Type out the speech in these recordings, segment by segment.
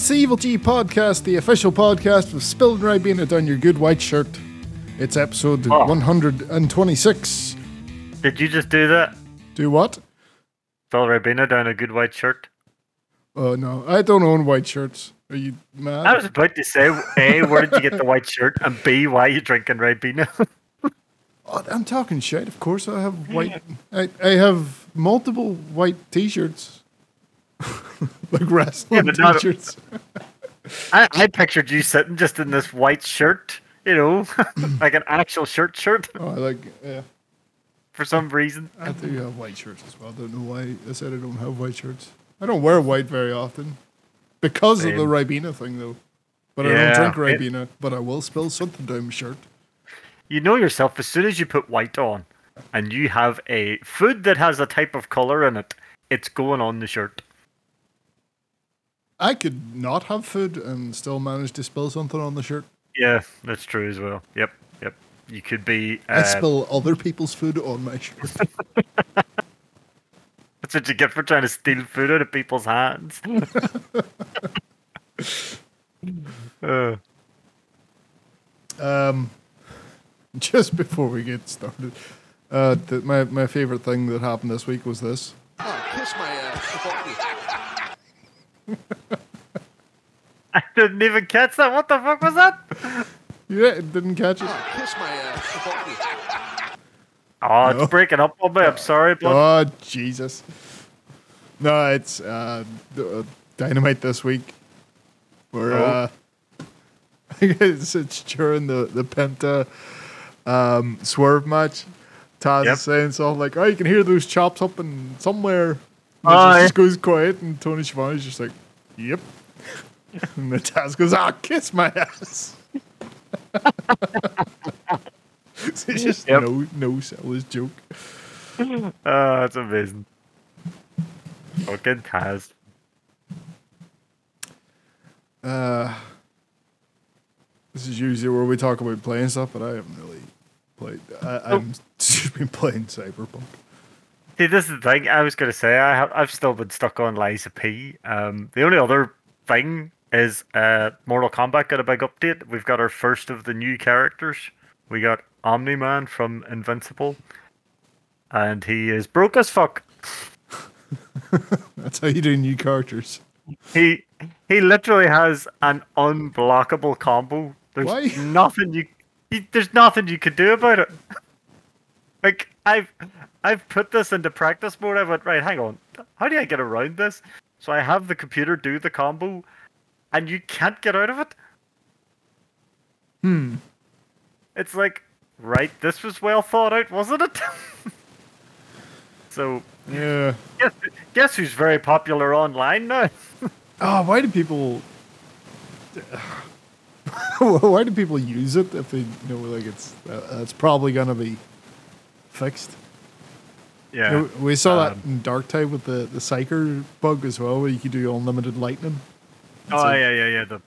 It's the Evil G podcast, the official podcast with Spilled Ribena down your good white shirt. It's episode Oh. 126. Did you just do that? Do what? Phil Ribena down a good white shirt. Oh no, I don't own white shirts. Are you mad? I was about to say, A, where did you get the white shirt? And B, why are you drinking Ribena? Oh, I'm talking shit. Of course, I have white. I, I have multiple white T-shirts, like wrestling but T-shirts. I, I pictured you sitting just in this white shirt, you know, like an actual shirt shirt Oh, I like. Yeah, for some reason. I do have white shirts as well. I don't know why I said I don't have white shirts. I don't wear white very often because of the Ribena thing, though. But I don't drink it- Ribena. But I will spill something down my shirt. You know yourself, as soon as you put white on and you have a food that has a type of color in it, it's going on the shirt. I could not have food and still manage to spill something on the shirt. Yeah, that's true as well. Yep, yep. You could be. I Uh, spill other people's food on my shirt. That's what you get for trying to steal food out of people's hands. uh, Um, just before we get started, uh, th- my my favorite thing that happened this week was this. Oh, kiss my ass. I didn't even catch that. What the fuck was that? Yeah, it didn't catch it. Oh, kiss my ass. Oh, it's No. breaking up on me. I'm sorry, but Oh Jesus! No, it's uh, d- uh, dynamite this week. Where Oh. uh, it's, it's during the the Penta um, swerve match. Taz Yep. is saying something like, "Oh, you can hear those chops up in somewhere." Oh, it just, yeah. goes quiet, and Tony Schiavone's just like, "Yep." and the Taz goes, "Ah, kiss my ass." so he just Yep. no no sell his joke. oh, that's amazing. Fucking Taz. Uh, this is usually where we talk about playing stuff, but I haven't really played. I, I'm just been playing Cyberpunk. See, this is the thing. I was going to say I have, I've still been stuck on Lies of P. Um, the only other thing is uh, Mortal Kombat got a big update. We've got our first of the new characters. We got Omni Man from Invincible, and he is broke as fuck. That's how you do new characters. He he literally has an unblockable combo. There's Why? nothing you he, there's nothing you could do about it. Like I've I've put this into practice mode. I went right. Hang on. How do I get around this? So I have the computer do the combo, and you can't get out of it. Hmm. It's like right. This was well thought out, wasn't it? so Yeah. guess, guess who's very popular online now? Oh, why do people? why do people use it if they know like it's uh, it's probably gonna be fixed? Yeah. We saw that um, in Dark Tide with the the Psyker bug as well, where you could do unlimited lightning. Oh So- yeah, yeah, yeah. The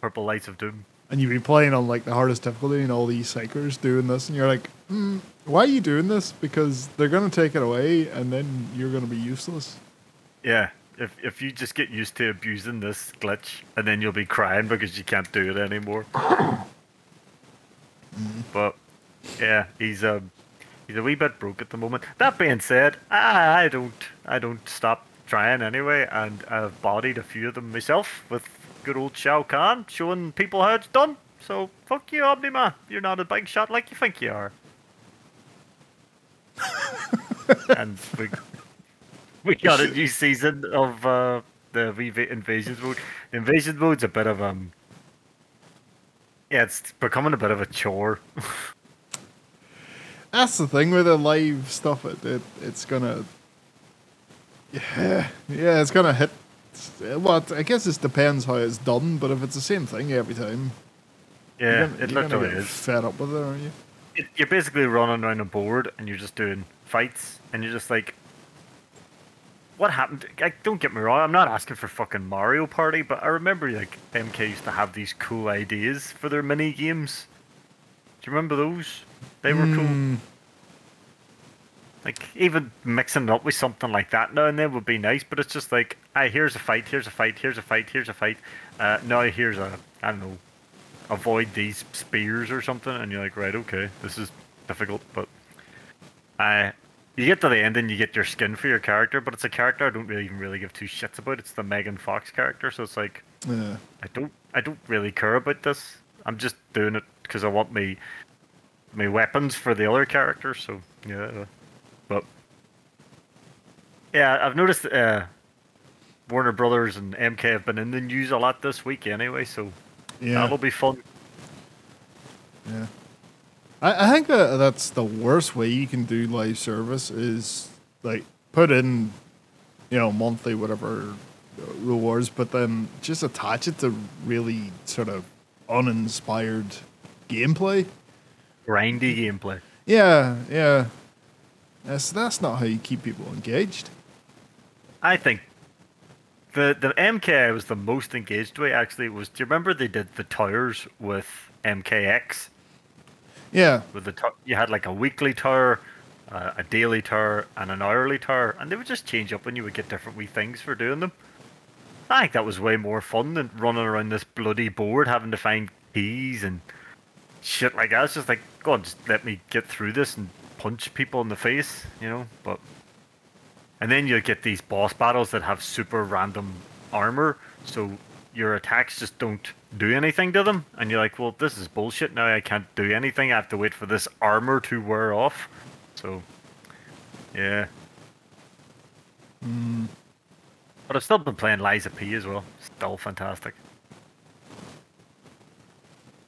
purple lights of doom. and you'd be playing on like the hardest difficulty and all these psykers doing this and you're like mm, why are you doing this because they're going to take it away and then you're going to be useless Yeah, if if you just get used to abusing this glitch, and then you'll be crying because you can't do it anymore. But yeah, he's um he's a wee bit broke at the moment. That being said, I, I don't I don't stop trying anyway, and I've bodied a few of them myself with good old Shao Kahn showing people how it's done. So fuck you, Omni Man. You're not a big shot like you think you are. and we we got a new season of uh, the Viva Invasions mode. The Invasion mode's a bit of um, yeah, it's becoming a bit of a chore. that's the thing with the live stuff it, it it's gonna yeah yeah it's gonna hit well i guess it depends how it's done but if it's the same thing every time Yeah, gonna, it you're gonna get fed up with it aren't you It, you're basically running around a board and you're just doing fights, and you're just like, what happened? Like, don't get me wrong, I'm not asking for fucking Mario Party, but I remember like MK used to have these cool ideas for their mini games. Do you remember those? They were cool. Hmm. Like even mixing it up with something like that now and then would be nice, but it's just like, ah, here's a fight, here's a fight, here's a fight, here's a fight. uh, now here's a I don't know, avoid these spears or something, and you're like, right, okay, this is difficult, but I. You get to the end and you get your skin for your character, but it's a character I don't really even really give two shits about. It's the Megan Fox character, so it's like Yeah. I don't I don't really care about this. I'm just doing it because I want me my weapons for the other characters. So yeah, but yeah, I've noticed uh, Warner Brothers and MK have been in the news a lot this week anyway. So Yeah. that'll be fun. Yeah. I, I think that that's the worst way you can do live service is like put in, you know, monthly whatever uh, rewards, but then just attach it to really sort of uninspired gameplay. Grindy gameplay. Yeah, yeah. That's that's not how you keep people engaged. I think the the MK I was the most engaged way actually was. Do you remember they did the towers with MKX? Yeah, with the you had like a weekly tour, uh, a daily tour, and an hourly tour, and they would just change up and you would get different wee things for doing them. I think that was way more fun than running around this bloody board having to find keys and shit like that. It's just like, God, just let me get through this and punch people in the face, you know. But and then you get these boss battles that have super random armor, so your attacks just don't do anything to them, and you're like, well, this is bullshit. Now I can't do anything. I have to wait for this armor to wear off. So, yeah. But I've still been playing Lies of P as well. Still fantastic.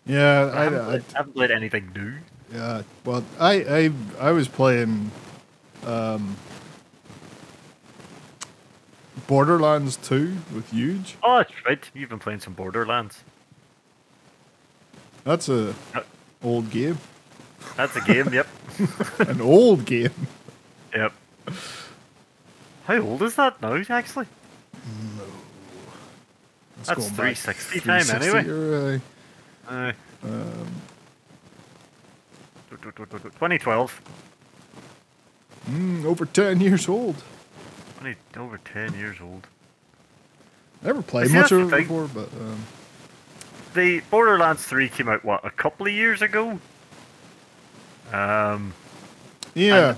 yeah. I haven't, I, I haven't played anything new. Yeah, well, I I I was playing um, Borderlands 2 with Huge. Oh, that's right. You've been playing some Borderlands. That's a Uh, old game. That's a game. yep. An old game. Yep. How old is that now, actually? It's That's back 360 time anyway. or, uh, Uh, um, 2012. mm, over 10 years old. 20, over 10 years old. Never played See, much of it before, but um, The Borderlands 3 came out, what, a couple of years ago? Um, yeah.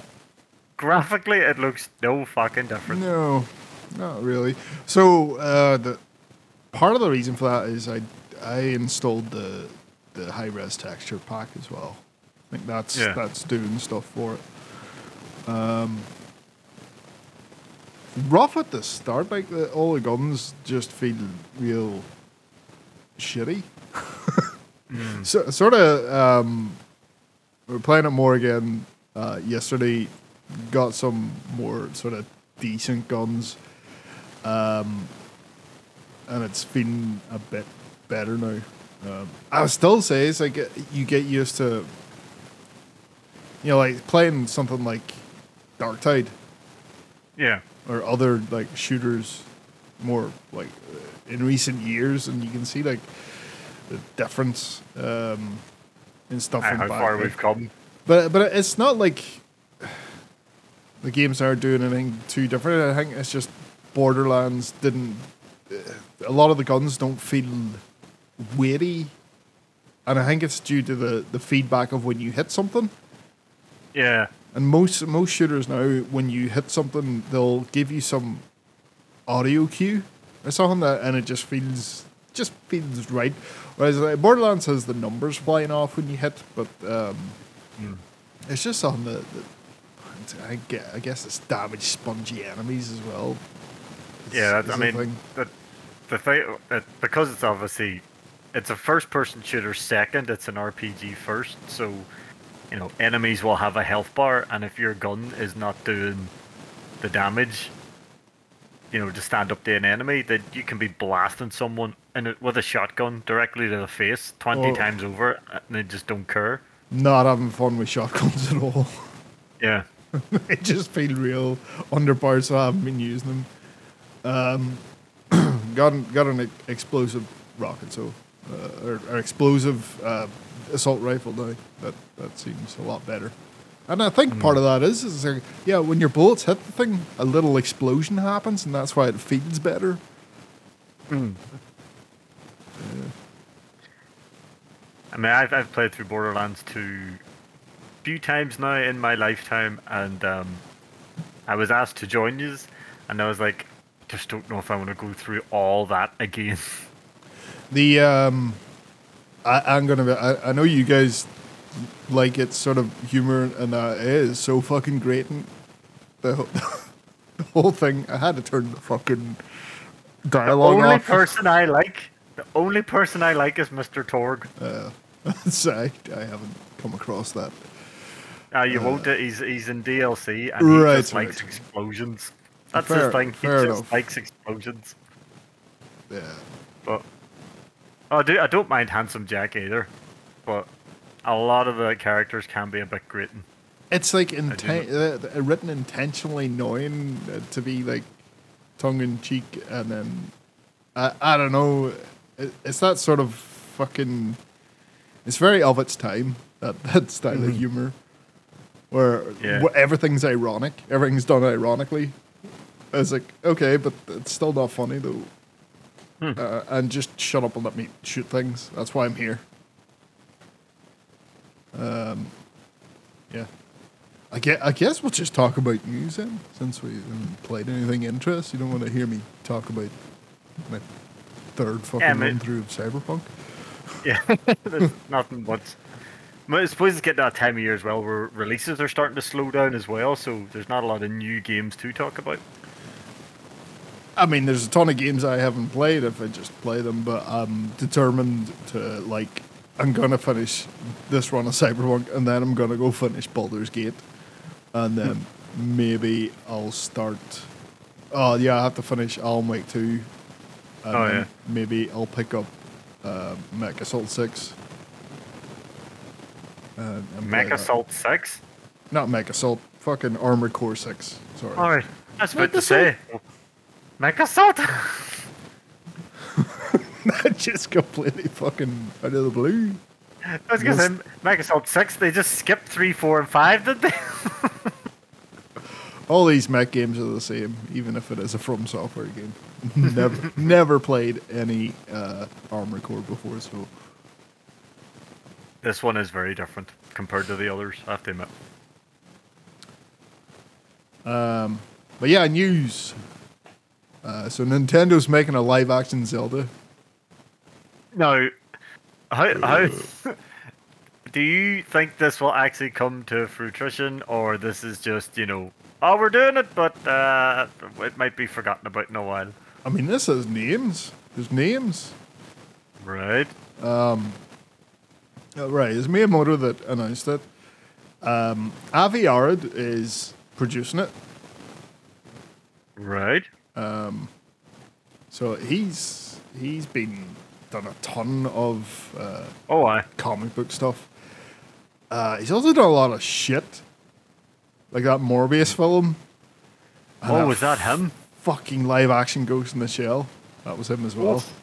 graphically, it looks no fucking different. No, not really. So uh, the part of the reason for that is I I installed the the high res texture pack as well. I think that's Yeah. that's doing stuff for it. Um, rough at the start, like the, all the guns just feel real shitty. So sort of um, we're playing it more again uh, yesterday. Got some more sort of decent guns, um, and it's been a bit better now. Um, I still say it's like uh, you get used to, you know, like playing something like Dark Tide Yeah. or other like shooters more like uh, in recent years, and you can see like the difference um, in stuff. From how back far we've come. But but it's not like the games aren't doing anything too different. I think it's just Borderlands didn't. uh, A lot of the guns don't feel weighty, and I think it's due to the the feedback of when you hit something. Yeah. And most most shooters now, when you hit something, they'll give you some audio cue or something that, and it just feels just feels right. Whereas like, Borderlands has the numbers flying off when you hit, but um, it's just on the, I, get, I guess it's damage spongy enemies as well. Is- Yeah, I mean, thing. the, the thing, uh, because it's obviously, it's a first-person shooter second, it's an RPG first, so, you know, enemies will have a health bar, and if your gun is not doing the damage, you know, to stand up to an enemy, that you can be blasting someone in it with a shotgun directly to the face 20 Oh. times over, and they just don't care. not having fun with shotguns at all. Yeah. they just feel real underpowered, so I haven't been using them. Um, got an, got an explosive rocket, so uh, or, or explosive uh, assault rifle now. That that seems a lot better. And I think part of that is is like, yeah, when your bullets hit the thing, a little explosion happens, and that's why it feels better. I mean, I've, I've played through Borderlands 2 a few times now in my lifetime, and um, I was asked to join you, and I was like, just don't know if I want to go through all that again. The um, I, I'm gonna. Be, I, I know you guys like it sort of humor, and uh, it is so fucking great. And the whole, the whole thing, I had to turn the fucking The dialogue only off. person I like, the only person I like is Mr. Torgue. So I, I haven't come across that. Uh, you won't. uh, He's he's in DLC and he Right, just right. explosions. That's Fair- his thing. He just enough. likes explosions. Yeah. But oh, I do I don't mind Handsome Jack either, but a lot of the characters can be a bit grating. It's like inten- uh, uh, written intentionally annoying uh, to be like tongue in cheek, and then I I don't know. It, it's that sort of fucking. It's very of its time that that style of humor, where Yeah. wh- everything's ironic, everything's done ironically. It's like okay, but it's still not funny though. Uh, and just shut up and let me shoot things. That's why I'm here. Um, yeah. I guess, I guess we'll just talk about news then, since we haven't played anything interesting. You don't want to hear me talk about my third fucking Yeah, run through of Cyberpunk. Yeah, there's nothing much. But I suppose it's getting that time of year as well where releases are starting to slow down as well, so there's not a lot of new games to talk about. I mean, there's a ton of games I haven't played if I just play them, but I'm determined to, like, I'm going to finish this run of Cyberpunk and then I'm going to go finish Baldur's Gate. And then maybe I'll start. Oh, yeah, I have to finish Alan Wake 2. And Oh, yeah. Maybe I'll pick up uh, Mech Assault 6. Uh, and play Mech that. Assault 6? Not Mech Assault, fucking Armored Core 6. Sorry. Alright, that's Mech about to say. Mech Assault! That just completely fucking out of the blue. I was gonna say, Mech Assault 6, they just skipped 3, 4, and 5, did they? All these mech games are the same, even if it is a From Software game. never, never played any uh, Armored Core before, so this one is very different compared to the others, I have to admit. But yeah, news. Uh, so Nintendo's making a live-action Zelda. No, how, how do you think this will actually come to fruition, or this is just, you know, oh, we're doing it, but uh, it might be forgotten about in a while? I mean, this has names. There's names. Right? Uh, right, it's Miyamoto that announced it. Um, Avi Arad is producing it. Right? So he's he's been done a ton of uh, Oh, I. comic book stuff. Uh, he's also done a lot of shit, like that Morbius film. Oh, was that him? Fucking live action Ghost in the Shell. That was him as well. Oof.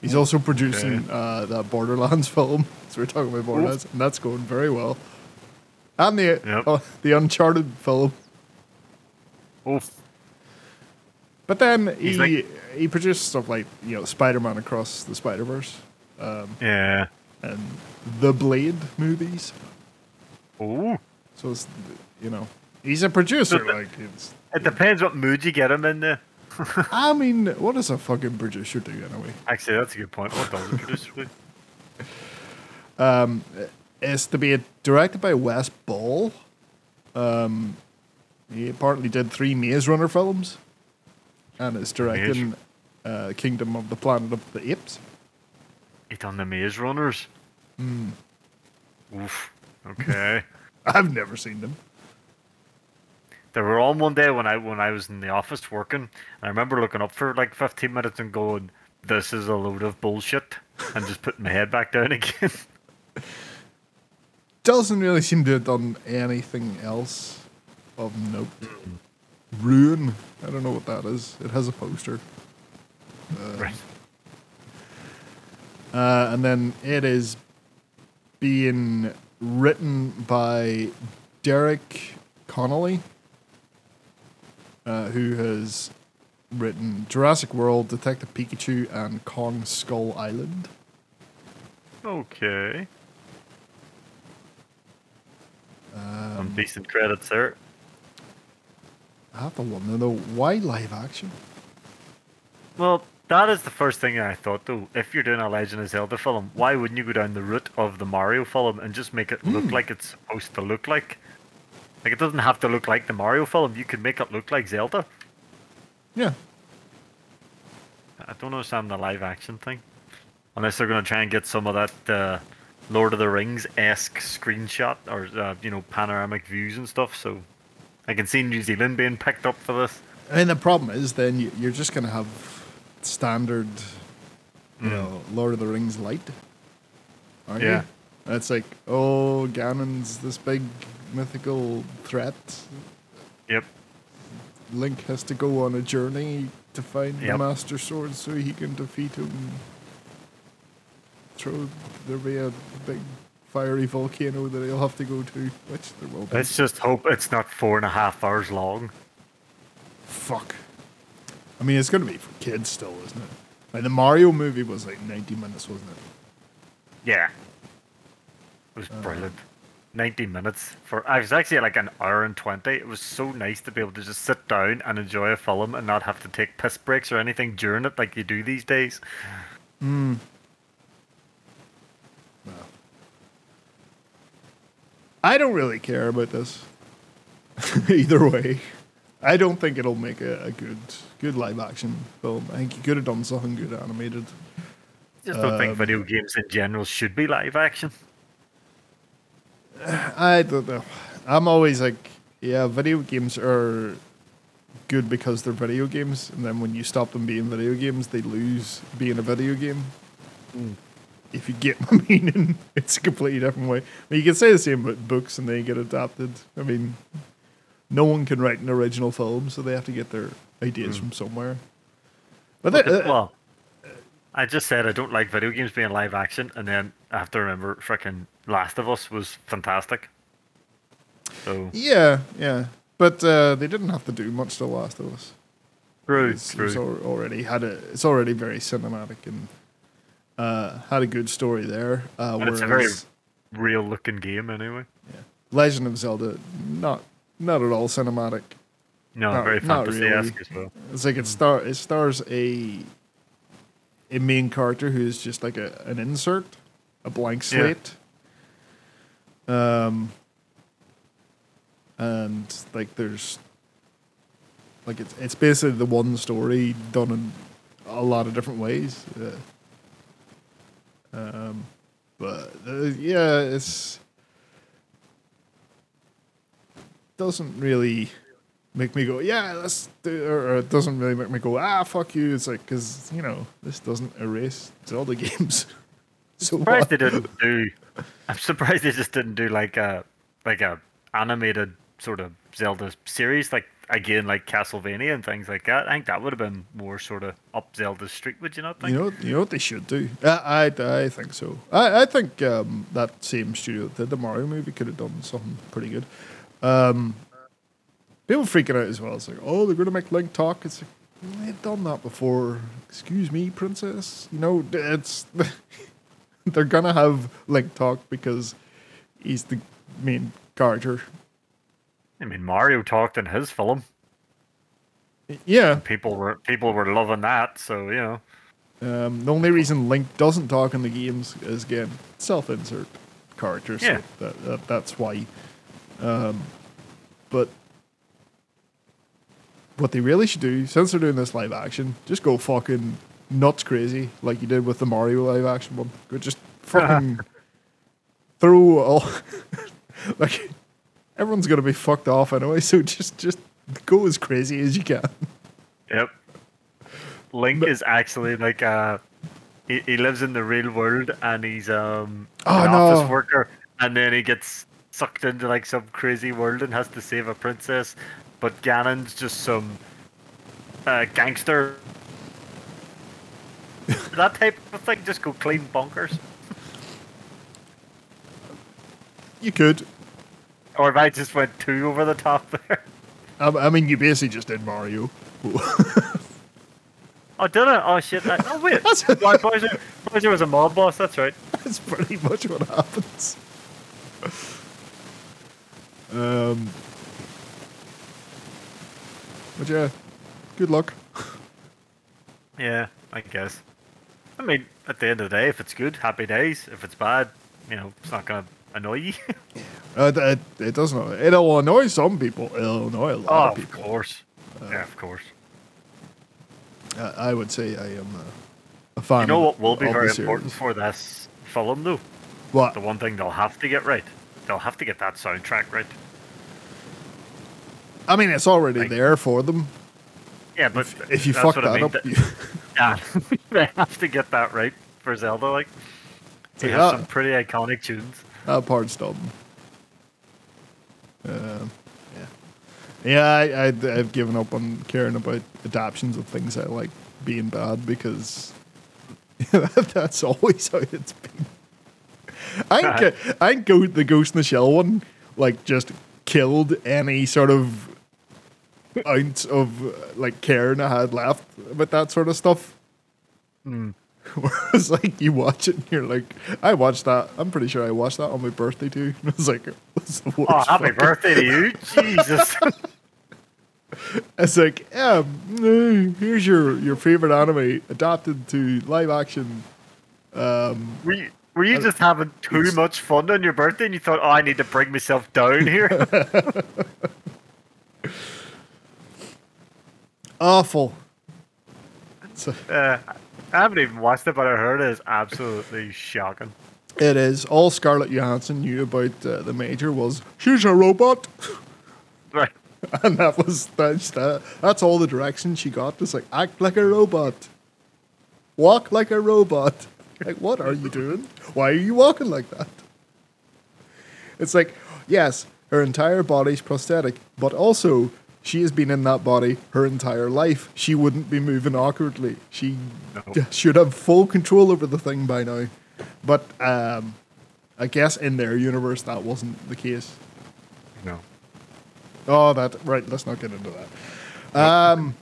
He's also producing uh, that Borderlands film. So we're talking about Borderlands, and that's going very well. And the Yep. uh, the Uncharted film. Oh, But then he like- he produced stuff like you know Spider Man Across the Spider Verse yeah. and the Blade movies. Oh, So it's you know he's a producer. Like it's. it depends what mood you get him in there. I mean, what does a fucking producer do anyway? Actually, that's a good point. What does the producer do? It's to be directed by Wes Ball. Um, he apparently did three Maze Runner films, and is directing uh, Kingdom of the Planet of the Apes. It on the Maze Runners. Oof. Okay. I've never seen them. They were on one day when I when I was in the office working. And I remember looking up for like 15 minutes and going, "This is a load of bullshit," and just putting my head back down again. Doesn't really seem to have done anything else of note. Ruin. I don't know what that is. It has a poster. right. Uh, and then it is being written by Derek Connolly, uh, who has written Jurassic World, Detective Pikachu, and Kong Skull Island. Okay. Um, Some decent credits there. I have to wonder though, why live action? Well, that is the first thing I thought though. If you're doing a Legend of Zelda film, why wouldn't you go down the route of the Mario film and just make it look Hmm. like it's supposed to look like? Like it doesn't have to look like the Mario film. You could make it look like Zelda. Yeah. I don't understand the live action thing. Unless they're going to try and get some of that uh, Lord of the Rings esque screenshot or, uh, you know, panoramic views and stuff. So I can see New Zealand being picked up for this. And the problem is then you, you're just going to have standard, you Mm. know, Lord of the Rings light. Aren't Yeah. you? It's like, oh, Ganon's this big mythical threat. Yep. Link has to go on a journey to find the Master Sword so he can defeat him. Throw there be a big fiery volcano that he'll have to go to, which there will be. Let's just hope it's not four and a half hours long. Fuck. I mean, it's going to be for kids still, isn't it? Like the Mario movie was like 90 minutes, wasn't it? Yeah. It was uh-huh. brilliant. 90 minutes for I was actually at like an hour and 20. It was so nice to be able to just sit down and enjoy a film and not have to take piss breaks or anything during it like you do these days. Well, I don't really care about this. Either way, I don't think it'll make a, a good good live action film. I think you could have done something good animated. Just don't think Um, video games in general should be live action. I don't know. I'm always like, yeah, video games are good because they're video games, and then when you stop them being video games, they lose being a video game. If you get my meaning, it's a completely different way. I mean, you can say the same about books, and they get adapted. I mean, no one can write an original film, so they have to get their ideas from somewhere. But that, at- well, I just said I don't like video games being live action, and then I have to remember freaking Last of Us was fantastic. So yeah, yeah, but uh, they didn't have to do much to Last of Us. true, it's, it's true. al- already had a it's already very cinematic and uh, had a good story there. Uh, And it's a very real looking game anyway. Yeah. Legend of Zelda not not at all cinematic. No, Not- very fantasy really. as well. It's like it star it stars a a main character who's just like a an insert, a blank Yeah. slate. Um and like there's like it's it's basically the one story done in a lot of different ways. Uh, um but uh, yeah, it's doesn't really make me go, yeah, let's do, or, or it doesn't really make me go, ah, fuck you. It's like, because, you know, this doesn't erase Zelda games. so surprised what? they didn't do. I'm surprised they just didn't do like a like a animated sort of Zelda series, like again like Castlevania and things like that. I think that would have been more sort of up Zelda's street. Would you not think? You know, you know what they should do? I, I, I think so. I, I think um, that same studio that did the Mario movie could have done something pretty good. Um, people freaking out as well. It's like, oh, they're going to make Link talk. It's like, they've done that before. Excuse me, princess. You know, it's they're gonna have Link talk because he's the main character. I mean, Mario talked in his film. Yeah. People were people were loving that. So you know, Um, the only reason Link doesn't talk in the games is again self-insert character. So Yeah. that, that that's why. Um, but what they really should do, since they're doing this live action, just go fucking nuts crazy like you did with the Mario live action one. Go just fucking throw all like everyone's gonna be fucked off anyway. So just just go as crazy as you can. Yep. Link is actually like uh he, he lives in the real world and he's um Oh, an no. office worker and then he gets sucked into like some crazy world and has to save a princess. But Ganon's just some uh, gangster. that type of thing just go clean bonkers. You could. Or if I just went too over the top there. I, I mean, you basically just did Mario. Oh, did I? Oh shit! I, oh wait, That's- Why, Bowser, Bowser was a mob boss. That's right. That's pretty much what happens. Um, but yeah, good luck. Yeah, I guess. I mean, at the end of the day, if it's good, happy days. If it's bad, you know, it's not gonna annoy you. Uh, it, it doesn't. It'll annoy some people. It'll annoy a lot oh, of people. of course. yeah, of course. Uh, I would say I am a, a fan. You know what will be very important for this film, though? What? The one thing they'll have to get right. They'll have to get that soundtrack right. I mean, it's already Like- there for them. Yeah, but If you fuck what I that mean, up, that- you, yeah, they have to get that right for Zelda. Like, they like, have some pretty iconic tunes. That part's dumb. Um, yeah, yeah. I, I I've given up on caring about adaptions of things I like being bad because that's always how it's been. I think, Right. uh, I think go, the Ghost in the Shell one like just killed any sort of ounce of uh, like caring I had left about that sort of stuff. Whereas like you watch it and you're like, I watched that. I'm pretty sure I watched that on my birthday too. And I was like, what's the worst? Oh, happy birthday to you, Jesus! It's like, yeah, mm, here's your your favorite anime adapted to live action. were you, were you just having too much fun on your birthday, and you thought, "Oh, I need to bring myself down here"? Awful. So uh, I haven't even watched it, but I heard it is absolutely shocking. it is. All Scarlett Johansson knew about uh, the major was she's a robot, Right? and that was that's that. That's all the direction she got. It's like act like a robot, walk like a robot. Like, what are you doing? Why are you walking like that? It's like, yes, her entire body's prosthetic, but also she has been in that body her entire life. She wouldn't be moving awkwardly. She No. should have full control over the thing by now. But um, I guess in their universe that wasn't the case. No. Oh, that right. Let's not get into that. Um,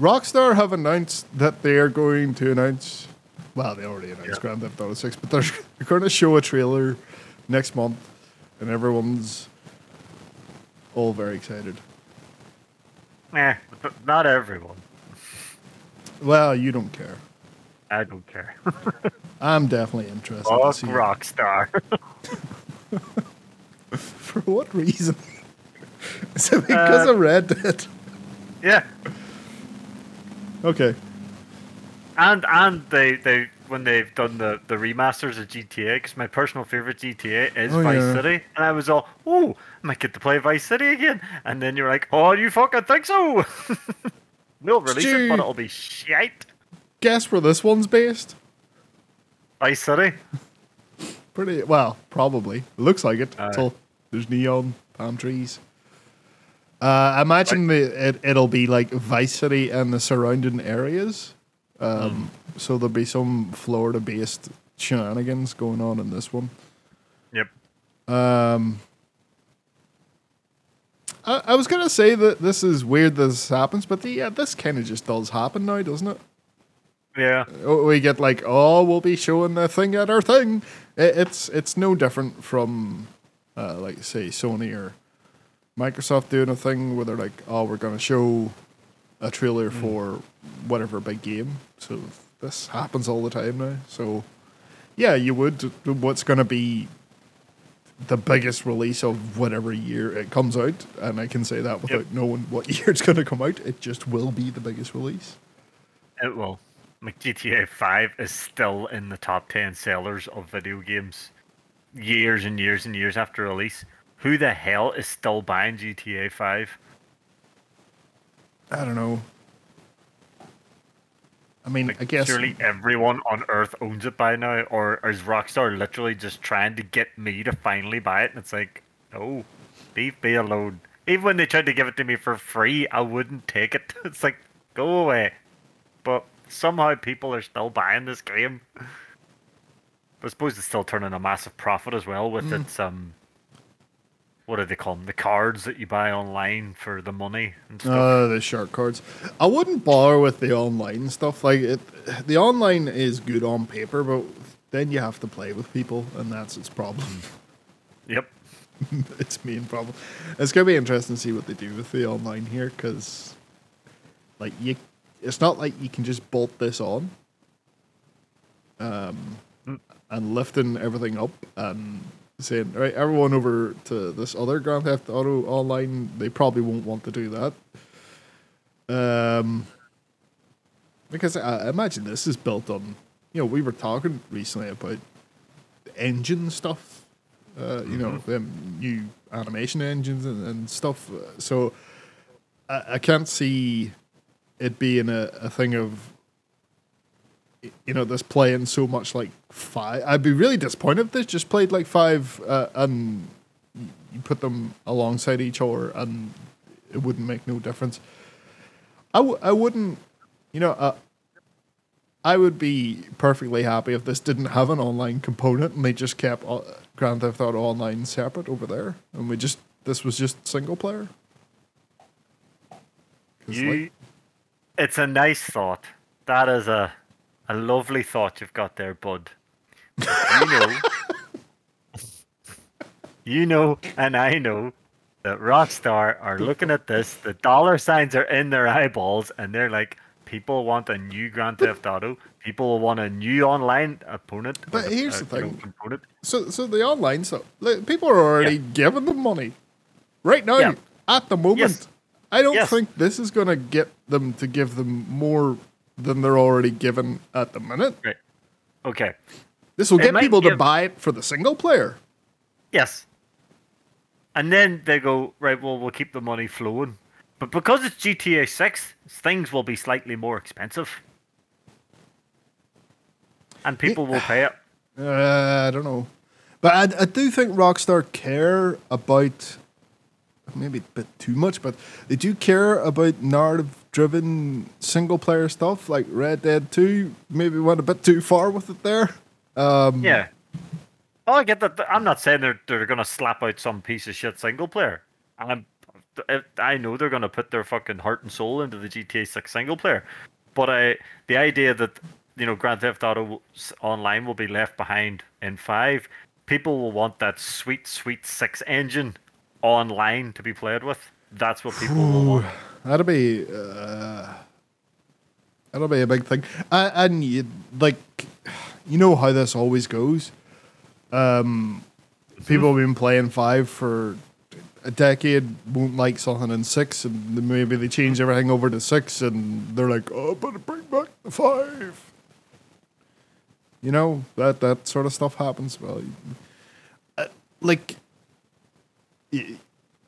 Rockstar have announced that they are going to announce. Well, they already announced Yeah. Grand Theft Auto Six, but they're, they're going to show a trailer next month, and everyone's all very excited. Eh, but not everyone. Well, you don't care. I don't care. I'm definitely interested. Fuck. Rockstar. For what reason? Is it because Uh, of Red Dead? yeah, Okay. and and they they when they've done the the remasters of GTA, because my personal favorite GTA is Oh, Vice yeah. City, and I was all, oh, I might get to play Vice City again, and then you're like, oh, you fucking think so? we'll release it, but it'll be shite. Guess where this one's based? Vice City. Pretty well, probably. Looks like it. Till there's neon palm trees. Uh, I imagine the, it, it'll be like Vice City and the surrounding areas. Um, So there'll be some Florida-based shenanigans going on in this one. Yep. I, I was gonna say that this is weird that this happens, but the, yeah, this kind of just does happen now, doesn't it? Yeah. Oh, we get like, oh, we'll be showing the thing at our thing. It, it's it's no different from, uh, like say Sony or Microsoft doing a thing where they're like, oh, we're gonna show a trailer for whatever big game. So this happens all the time now. So yeah, you would. What's gonna be the biggest release of whatever year it comes out, and I can say that without knowing what year it's gonna come out. It just will be the biggest release. Uh, it will. Like GTA 5 is still in the top 10 sellers of video games years and years and years after release. Who the hell is still buying GTA 5? I don't know. I mean, Like, I guess surely everyone on Earth owns it by now, or is Rockstar literally just trying to get me to finally buy it? And it's like, no, leave me alone. Even when they tried to give it to me for free, I wouldn't take it. It's like, go away. But somehow people are still buying this game. I suppose it's still turning a massive profit as well with its um, what do they call them? The cards that you buy online for the money and stuff. uh, the shark cards. I wouldn't bother with the online stuff. Like it, the online is good on paper, but then you have to play with people, and that's its problem. yep. its main problem. It's gonna be interesting to see what they do with the online here, because like you, it's not like you can just bolt this on, um, and lifting everything up and saying, right, everyone over to this other Grand Theft Auto online. They probably won't want to do that. Um, because I imagine this is built on, you know, we were talking recently about engine stuff, uh, you know, them new animation engines and, and stuff. So I, I can't see it being a, a thing of, you know, this playing so much like five. I'd be really disappointed if this just played like five uh, and you put them alongside each other and it wouldn't make no difference. I, w- I wouldn't, you know, uh, I would be perfectly happy if this didn't have an online component and they just kept Grand Theft Auto Online separate over there, and we just this was just single player. You, like, it's a nice thought. That is a, a lovely thought you've got there, bud. You know, you know, and I know that Rockstar are looking at this. The dollar signs are in their eyeballs, and they're like, people want a new Grand Theft Auto. People want a new online opponent. But here's the thing. component. so so the online so like, people are already giving them money right now Yeah. at the moment. Yes. I don't Yes. think this is going to get them to give them more than they're already given at the minute. Right. Okay. This will It get people to buy it for the single player. Yes. And then they go, right, well, we'll keep the money flowing. But because it's GTA 6, things will be slightly more expensive. And people will pay it. Uh, I don't know, but I, I do think Rockstar care about maybe a bit too much, but they do care about narrative-driven single-player stuff. Like Red Dead Two, maybe went a bit too far with it there. Um, Yeah. Oh, I get that. I'm not saying they're, they're going to slap out some piece of shit single player. I'm, I know they're going to put their fucking heart and soul into the GTA 6 single player. But I, the idea that, you know, Grand Theft Auto Online will be left behind in 5, people will want that sweet, sweet 6 engine online to be played with. That's what people want. That'll be uh, that'll be a big thing. Uh, and you like, you know how this always goes. Um, people have been playing five for a decade, won't like something in six, and then maybe they change everything over to six, and they're like, "Oh, but bring back the five. You know that that sort of stuff happens. Well, uh, like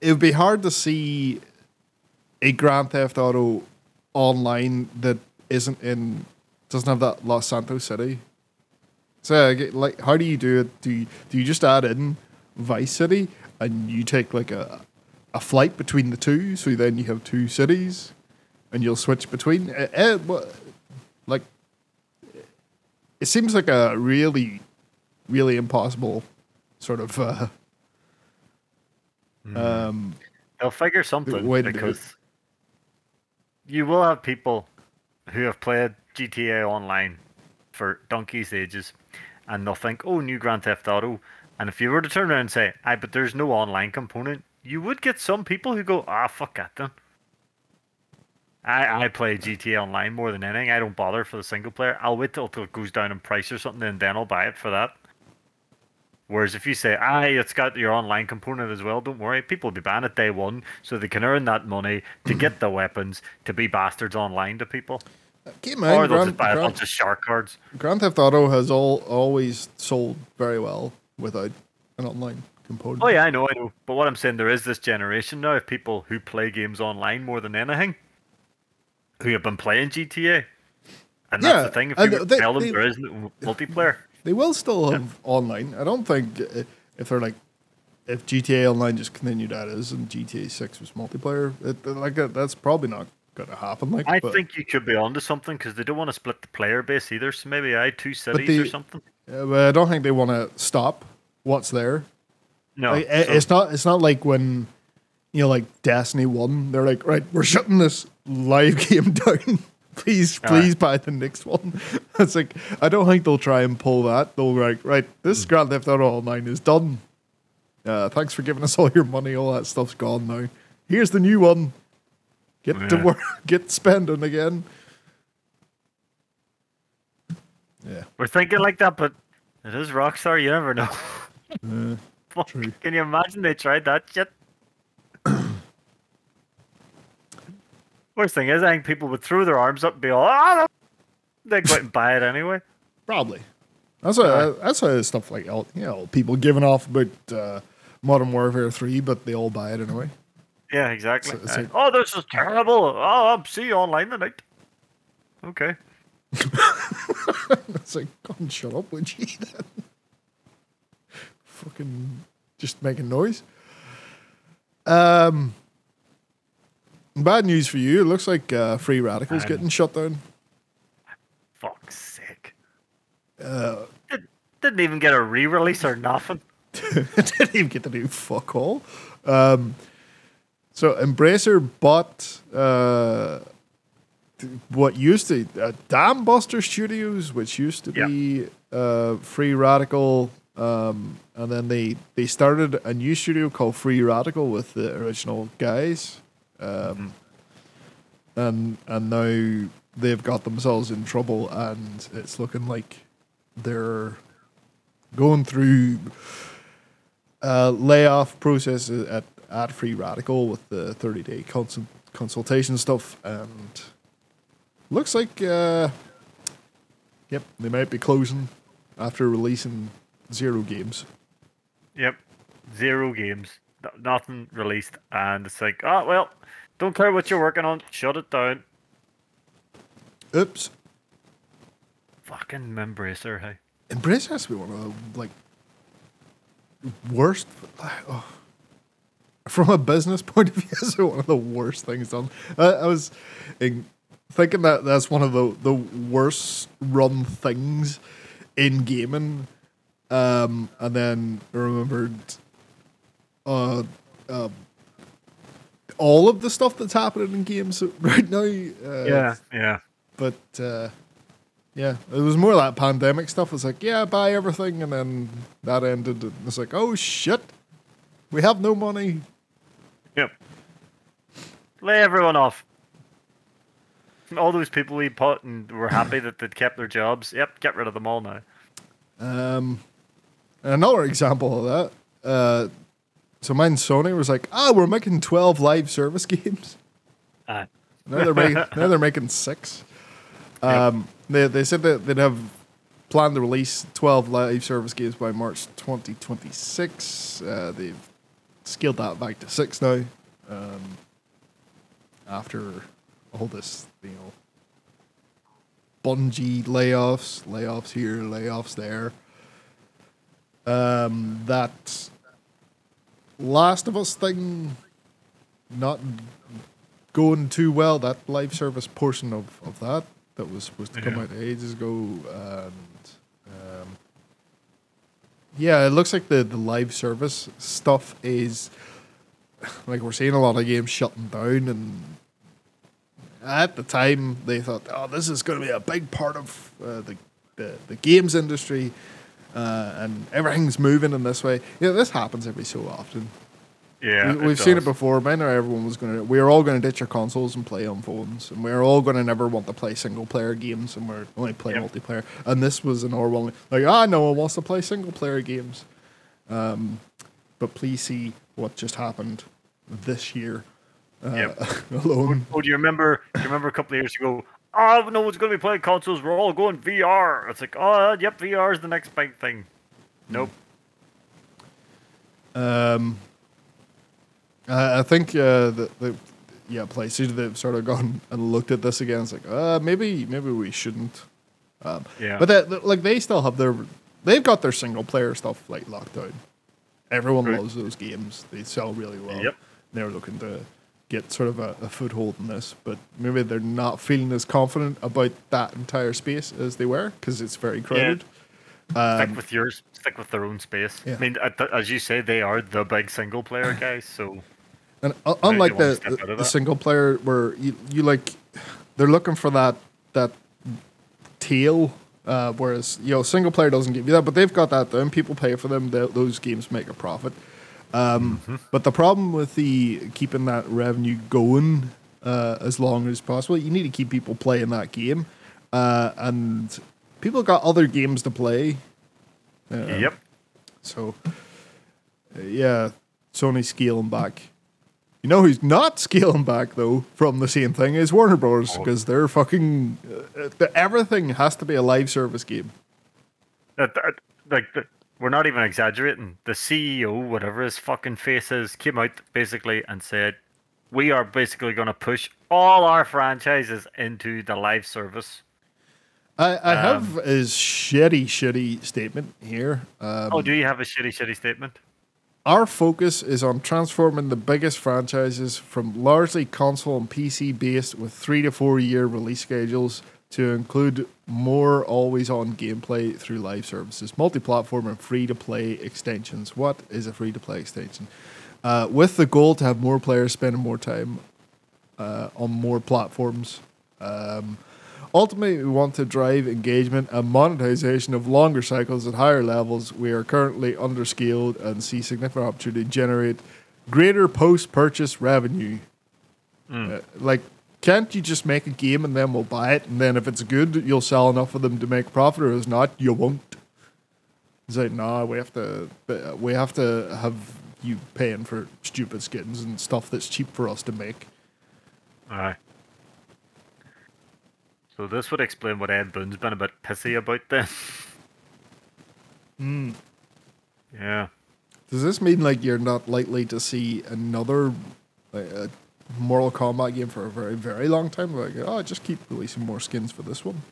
it would be hard to see a Grand Theft Auto online that isn't in doesn't have that Los Santos City. So like, how do you do it? Do you, do you just add in Vice City and you take like a a flight between the two, so then you have two cities, and you'll switch between? Eh, eh, what, like, it seems like a really, really impossible sort of. Uh, um, They'll figure something way to do it. because you will have people who have played GTA Online for donkey's ages, and they'll think, "Oh, new Grand Theft Auto." And if you were to turn around and say, "I," but there's no online component, you would get some people who go, "Ah, fuck that then." I, I play GTA Online more than anything. I don't bother for the single player. I'll wait till, till it goes down in price or something, and then I'll buy it for that. Whereas if you say, ah, it's got your online component as well, don't worry, people will be banned at day one so they can earn that money to get the weapons to be bastards online to people. keep in or they'll Grand, just buy a Grand- bunch of shark cards. Grand Theft Auto has all always sold very well without an online component. Oh, yeah, I know, I know. But what I'm saying, there is this generation now of people who play games online more than anything who have been playing GTA. And that's Yeah, the thing. If you they- tell them they- there isn't multiplayer, They will still have online. I don't think uh, if they're like if GTA Online just continued as is and GTA Six was multiplayer, it, like that's probably not going to happen. Like, I but, think you could be onto something because they don't want to split the player base either. So maybe I two cities or something. uh, but I don't think they want to stop what's there. No, Like, so- it's not. It's not like when you know, like Destiny One. They're like, right, we're shutting this live game down. please, please buy the next one. it's like I don't think they'll try and pull that. They'll like, right, this Grand Theft Auto Online is done. Uh, thanks for giving us all your money. All that stuff's gone now. Here's the new one. Get to work. Get spending again. Yeah. We're thinking like that, but it is Rockstar. You never know. Uh, Fuck. Can you imagine they tried that shit? Worst thing is, I think people would throw their arms up and be all, ah, they'd go out and buy it anyway. probably. That's why. That's why stuff like you know people giving off about uh, Modern Warfare Three, but they all buy it anyway. Yeah, exactly. So- oh, this is terrible. Oh, I'll see you online tonight. Okay. It's like, God, shut up, would you? Then? Fucking just making noise. Um, bad news for you. It looks like uh, Free Radicals getting shut down. Fuck's sake. Uh, Did, didn't even get a re-release or nothing. didn't even get to do fuck all. Um, so Embracer bought uh, what used to uh, Dambuster Studios, which used to Yeah. be uh, Free Radical, um, and then they they started a new studio called Free Radical with the original guys, um, and and now they've got themselves in trouble, and it's looking like they're going through uh, layoff process at, at Free Radical with the 30 day consult, consultation stuff. And looks like, uh, yep, they might be closing after releasing zero games. Yep. Zero games. Nothing released. And it's like, oh, well, don't care what you're working on. Shut it down. Oops. Fucking Embracer, hey. Embrace has to be one of the like worst. oh. From a business point of view, it's one of the worst things done. I, I was in, thinking that that's one of the the worst run things in gaming, um, and then I remembered uh, uh, all of the stuff that's happening in games right now. Uh, Yeah. Yeah. but uh, yeah, it was more like pandemic stuff. It's like, yeah, buy everything, and then that ended. It's like, oh shit, we have no money. Yep. Lay everyone off. All those people we put and were happy that they'd kept their jobs. Yep, get rid of them all now. Um, another example of that. Uh, so mine Sony was like, ah, we're making twelve live service games. Uh, Now they're making now they're making six. Um, they they said that they'd have planned to release twelve live service games by March twenty twenty six. Uh, they've scaled that back to six now. Um, after all this, you know, Bungie layoffs, layoffs here, layoffs there. Um, that Last of Us thing not going too well. That live service portion of, of that that was supposed to come Yeah. out ages ago, and um, yeah, it looks like the the live service stuff is like we're seeing a lot of games shutting down, and at the time they thought, oh, this is going to be a big part of uh, the, the the games industry. Uh, and everything's moving in this way. Yeah, this happens every so often. yeah. We, we've seen it before. By now, everyone was going to. We are all going to ditch our consoles and play on phones, and we're all going to never want to play single player games, and we're only play Yep. multiplayer. And this was an overwhelming. Like, ah, no one wants to play single player games. Um, but please see what just happened this year uh, Yep. alone. Oh, do you remember? Do you remember a couple of years ago? Oh, no one's going to be playing consoles. We're all going VR. It's like, oh, yep, VR is the next big thing. Nope. Um, I I think uh, the, the yeah PlayStation they've sort of gone and looked at this again. It's like uh, maybe maybe we shouldn't. Um, Yeah. But that, that- like they still have their they've got their single player stuff like locked down. Everyone Right. loves those games. They sell really well. Yep. They're looking to get sort of a, a foothold in this, but maybe they're not feeling as confident about that entire space as they were because it's very crowded. stick with yours. Stick with their own space. Um, yeah. I mean, as you say, they are the big single player guys. So And uh, unlike the, the, the single player where you, you like, they're looking for that that tail. Uh, whereas you know single player doesn't give you that, but they've got that down. People pay for them. They, those games make a profit. Um, But the problem with the keeping that revenue going uh, as long as possible, you need to keep people playing that game, uh, and people got other games to play. Uh, yep. So, uh, yeah, Sony scaling back. You know who's not scaling back though from the same thing is Warner Bros. Oh. because they're fucking uh, the, everything has to be a live service game. That, that, like the, we're not even exaggerating. The CEO, whatever his fucking face is, came out basically and said, "We are basically going to push all our franchises into the live service." I, I have Um, a shitty, shitty statement here. Um, oh, do you have a shitty, shitty statement? Our focus is on transforming the biggest franchises from largely console and PC based with three to four year release schedules to include more always on gameplay through live services, multi platform, and free to play extensions. What is a free to play extension? Uh, with the goal to have more players spending more time uh, on more platforms. Um, ultimately, we want to drive engagement and monetization of longer cycles at higher levels. We are currently underscaled and see significant opportunity to generate greater post purchase revenue. Uh, like, can't you just make a game and then we'll buy it? And then if it's good, you'll sell enough of them to make profit, or if not, you won't. It's like, nah, we have to, we have to have you paying for stupid skins and stuff that's cheap for us to make. Aye. So this would explain what Ed Boon's been a bit pissy about then. Hmm. Yeah. Does this mean like you're not likely to see another like, a Mortal Kombat game for a very very long time? Like, oh, just keep releasing more skins for this one.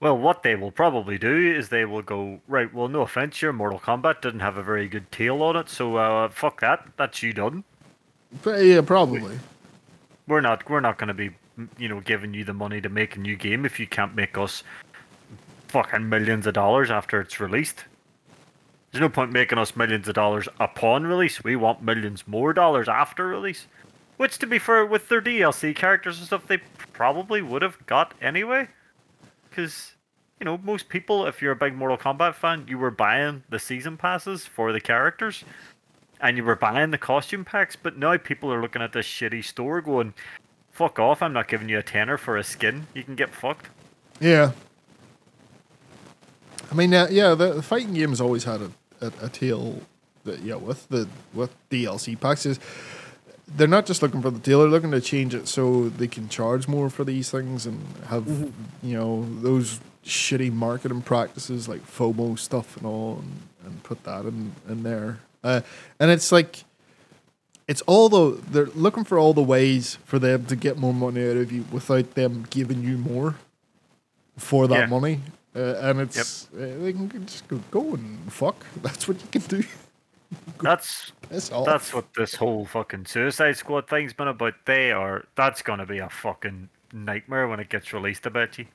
Well, what they will probably do is they will go right. Well, no offense, your Mortal Kombat didn't have a very good tail on it, so uh, fuck that. That's you done. But, yeah, probably. We're not. We're not going to be, you know, giving you the money to make a new game if you can't make us fucking millions of dollars after it's released. There's no point making us millions of dollars upon release. We want millions more dollars after release. Which, to be fair, with their DLC characters and stuff, they probably would have got anyway. Because, you know, most people, if you're a big Mortal Kombat fan, you were buying the season passes for the characters. And you were buying the costume packs. But now people are looking at this shitty store going, fuck off, I'm not giving you a tenner for a skin. You can get fucked. Yeah. I mean, uh, yeah, the, the fighting games always had a, a, a tail. That, yeah, with the with DLC packs is they're not just looking for the tail; they're looking to change it so they can charge more for these things and have you know those shitty marketing practices like FOMO stuff and all, and, and put that in in there. Uh, and it's like it's all the they're looking for all the ways for them to get more money out of you without them giving you more for that Yeah. money. Uh, and it's uh, they can just go, go and fuck. That's what you can do. That's Piss off. That's what this whole fucking Suicide Squad thing's been about. They are. That's gonna be a fucking nightmare when it gets released. I bet you.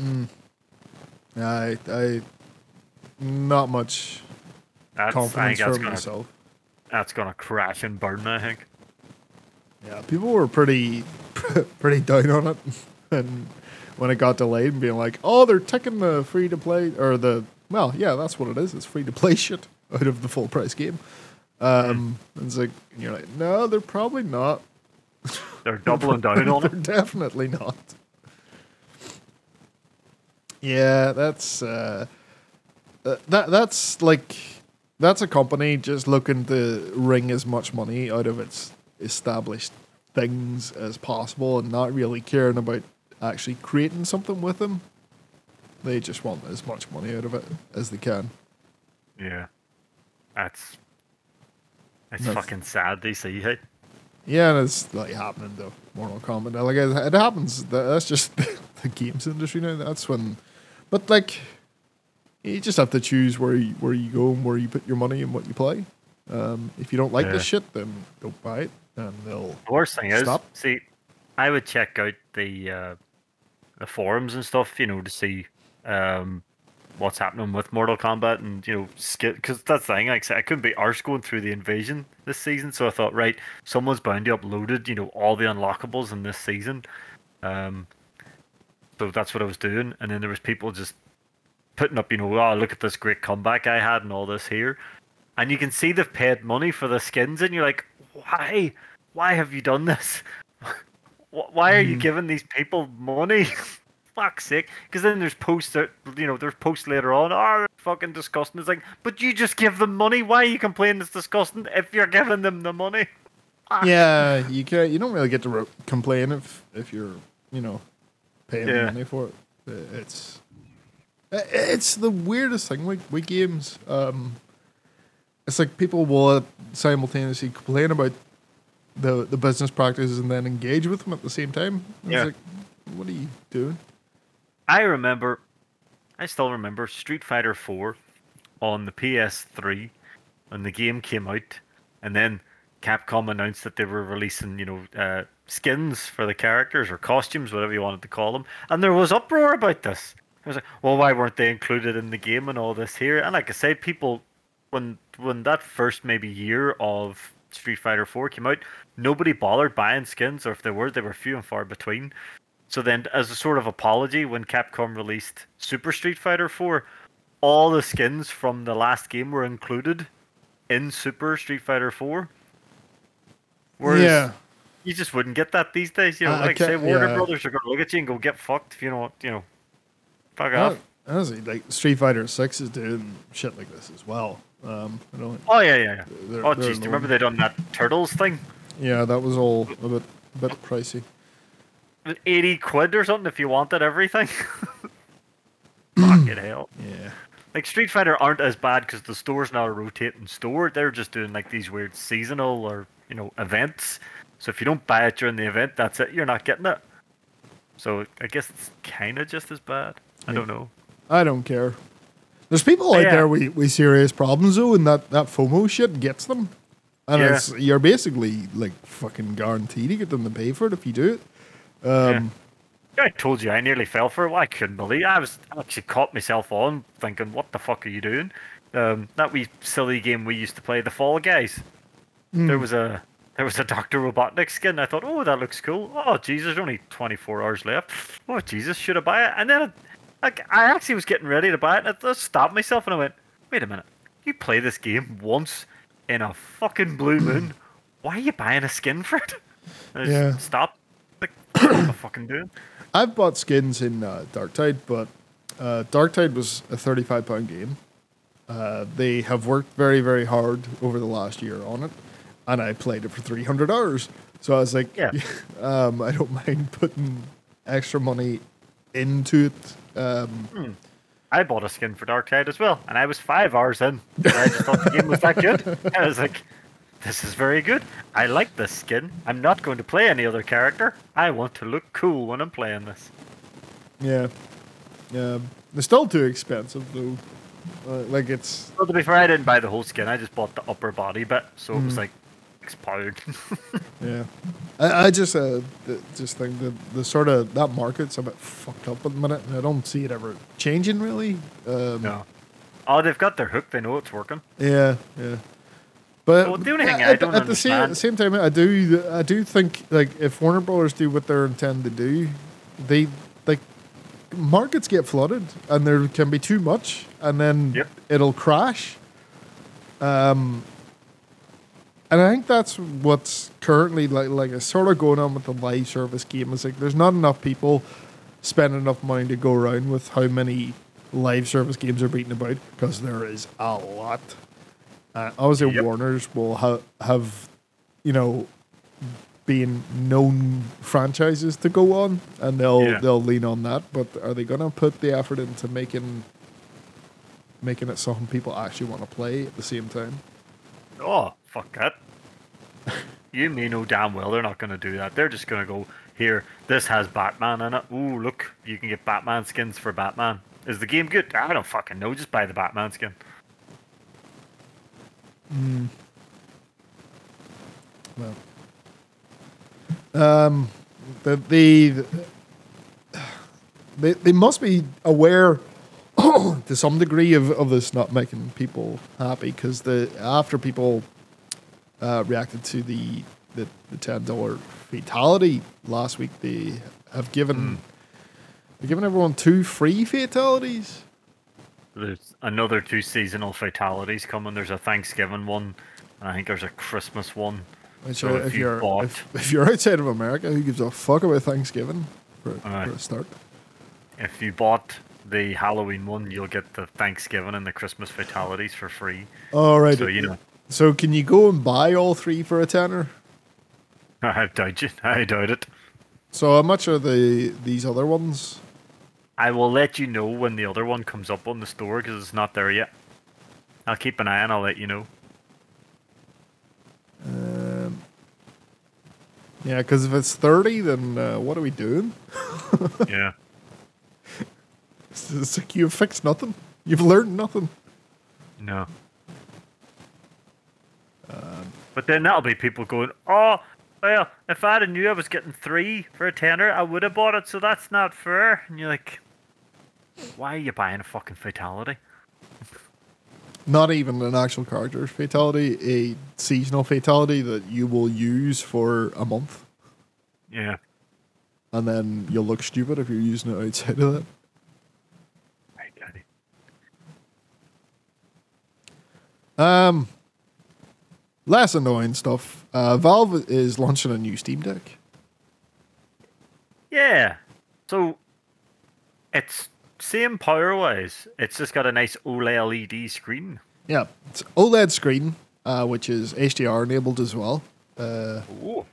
Mm. I I not much That's, confidence that's from gonna. myself. That's gonna crash and burn. I think. Yeah, people were pretty pretty down on it, and when it got delayed, and being like, "Oh, they're taking the free to play or the well, yeah, that's what it is. It's free to play shit out of the full price game." Um, and it's like and you're like, "No, they're probably not. They're doubling down on they're definitely not." Yeah, that's uh, uh, that that's like that's a company just looking to wring as much money out of its established things as possible and not really caring about actually creating something with them. They just want as much money out of it as they can. Yeah. That's. It's That's- fucking sad. They see. Hey. Yeah, and it's like happening to Mortal Kombat. Like it, it happens. That's just the games industry now. That's when, but like, you just have to choose where you where you go and where you put your money and what you play. Um, if you don't like Yeah. this shit, then don't buy it, and they'll. The worst thing is, see, I would check out the uh, the forums and stuff, you know, to see um, what's happening with Mortal Kombat and you know, because that's the thing. Like I said, I couldn't be arse going through the invasion this season, so I thought, right, someone's bound to uploaded, you know, all the unlockables in this season. Um, so that's what I was doing, and then there was people just putting up, you know, oh, look at this great comeback I had and all this here. and you can see they've paid money for the skins, and you're like, why? Why have you done this? Why are you giving these people money? Fuck's sake! Because then there's posts that you know there's posts later on. Oh, they're fucking disgusting. It's like, but you just give them money. Why are you complaining it's disgusting if you're giving them the money? Yeah, you can't. You don't really get to re- complain if if you're you know paying Yeah. money for it. It's it's the weirdest thing with with games. Um, it's like people will simultaneously complain about the the business practices and then engage with them at the same time. It's Yeah. like, what are you doing? I remember, I still remember Street Fighter 4 on the PS3 when the game came out, and then Capcom announced that they were releasing, you know, uh, skins for the characters or costumes, whatever you wanted to call them, and there was uproar about this. I was like, well, why weren't they included in the game and all this here? And like I say, people, when when that first maybe year of Street Fighter 4 came out, nobody bothered buying skins, or if they were, they were few and far between. So then, as a sort of apology, when Capcom released Super Street Fighter 4, all the skins from the last game were included in Super Street Fighter 4. Whereas yeah, you just wouldn't get that these days. You know, I- I like say Warner yeah. Brothers are going to look at you and go get fucked if you don't, you know, fuck off. honestly, like Street Fighter Six is doing shit like this as well. Um, I don't. Oh yeah, yeah, yeah. They're- oh jeez, do you remember they done that Turtles thing? Yeah, that was all a bit a bit pricey. Eighty quid or something if you wanted everything. Fucking hell. Yeah. Like Street Fighter aren't as bad because the store's not a rotating store. They're just doing like these weird seasonal or you know events. So if you don't buy it during the event, that's it. You're not getting it. So I guess it's kind of just as bad. I don't know. I don't care. There's people out Yeah. there with, with serious problems though, and that, that FOMO shit gets them. And Yeah. it's you're basically like fucking guaranteed to get them to pay for it if you do it. Um, I told you I nearly fell for it. I couldn't believe. I was I actually caught myself on thinking, "What the fuck are you doing?" Um, that wee silly game we used to play, the Fall Guys. There was a there was a Doctor Robotnik skin. I thought, "Oh, that looks cool." Oh, Jesus, there's only 24 hours left. Oh, Jesus, should I buy it? And then, it, like, I actually was getting ready to buy it, and I stopped myself, and I went, "Wait a minute! You play this game once in a fucking blue moon. Why are you buying a skin for it?" I Yeah. stopped. What fucking doing? I've bought skins in uh, Darktide, but uh, Darktide was a thirty-five pound game. Uh, they have worked very, very hard over the last year on it, and I played it for three hundred hours. So I was like, Yeah. um, I don't mind putting extra money into it. Um, I bought a skin for Darktide as well, and I was five hours in. I just thought the game was that good. I was like, this is very good. I like this skin. I'm not going to play any other character. I want to look cool when I'm playing this. yeah, um, they're still too expensive though. Uh, like it's Well, to be fair, I didn't buy the whole skin. I just bought the upper body bit, so it was like six pound. Yeah, I, I just uh, just think that the sort of that market's a bit fucked up at the minute, and I don't see it ever changing really. Um, no. Oh, they've got their hook. They know it's working. Yeah, yeah. But Well, the only yeah, thing I at, at the same, same time, I do I do think like if Warner Brothers do what they're intending to do, they like markets get flooded and there can be too much, and then Yep. it'll crash. Um, and I think that's what's currently like like it's sort of going on with the live service game. Like there's not enough people spending enough money to go around with how many live service games are beating about because there is a lot. Uh, obviously, Yep. Warner's will ha- have, you know, being known franchises to go on, and they'll Yeah. they'll lean on that. But are they gonna put the effort into making making it something people actually want to play at the same time? Oh, fuck that. you may know damn well they're not going to do that. They're just going to go, here, this has Batman in it. Ooh, look, you can get Batman skins for Batman. Is the game good? I don't fucking know. Just buy the Batman skin. Well, um, the the they they must be aware to some degree of, of this not making people happy because the after people uh, reacted to the the, the ten dollar fatality last week, they have given they've given everyone two free fatalities. There's another two seasonal fatalities coming. There's a Thanksgiving one, and I think there's a Christmas one. Which, So uh, if if, you you're bought- if, if you're outside of America, who gives a fuck about Thanksgiving for, Aye. for a start? If you bought the Halloween one, you'll get the Thanksgiving and the Christmas fatalities for free. All right. So you know, So can you go and buy all three for a tenner? I doubt it. I doubt it. So how much are the these other ones? I will let you know when the other one comes up on the store because it's not there yet. I'll keep an eye and I'll let you know. Um, yeah, because if it's thirty, then uh, what are we doing? yeah. It's, like you've fixed nothing. You've learned nothing. No. but then that'll be people going, oh, well, if I'd have knew I was getting three for a tenner, I would have bought it, so that's not fair. And you're like, why are you buying a fucking fatality? Not even an actual character fatality, a seasonal fatality that you will use for a month, Yeah. and then you'll look stupid if you're using it outside of that. Daddy. Um, less annoying stuff. Uh, Valve is launching a new Steam Deck. Yeah. So it's same power wise. It's just got a nice OLED screen. Yeah, it's OLED screen, uh, which is HDR enabled as well. Uh, Ooh.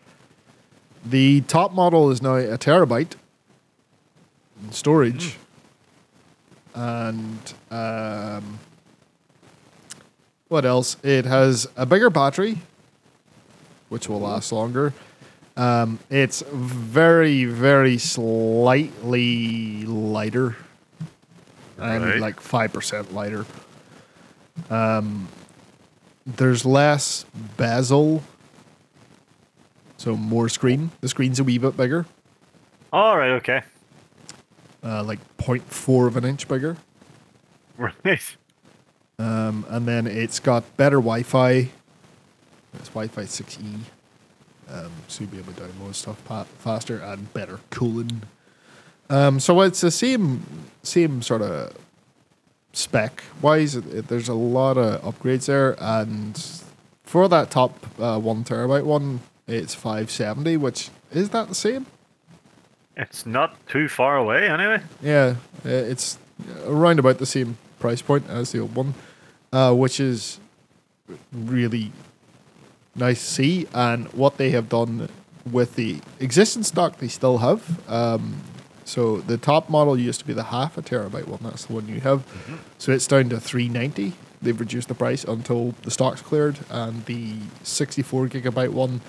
the top model is now a terabyte in storage, and um, what else? It has a bigger battery, which will last longer. Um, it's very, very slightly lighter, and Right. like five percent lighter. Um, there's less bezel, so more screen. The screen's a wee bit bigger, All right. Okay. uh, like 0.4 of an inch bigger. Right. Um, and then it's got better Wi-Fi. It's Wi-Fi 6E, um, so you'll be able to download stuff pa- faster and better cooling. Um, so it's the same same sort of spec wise. It, it- there's a lot of upgrades there, and for that top uh, one terabyte one, it's 570. Which is that the same? It's not too far away anyway. Yeah, uh, it's around about the same price point as the old one, uh, which is really nice to see. And what they have done with the existing stock, they still have. Um, so the top model used to be the half a terabyte one. That's the one you have. So it's down to three ninety. They've reduced the price until the stock's cleared, and the sixty-four gigabyte one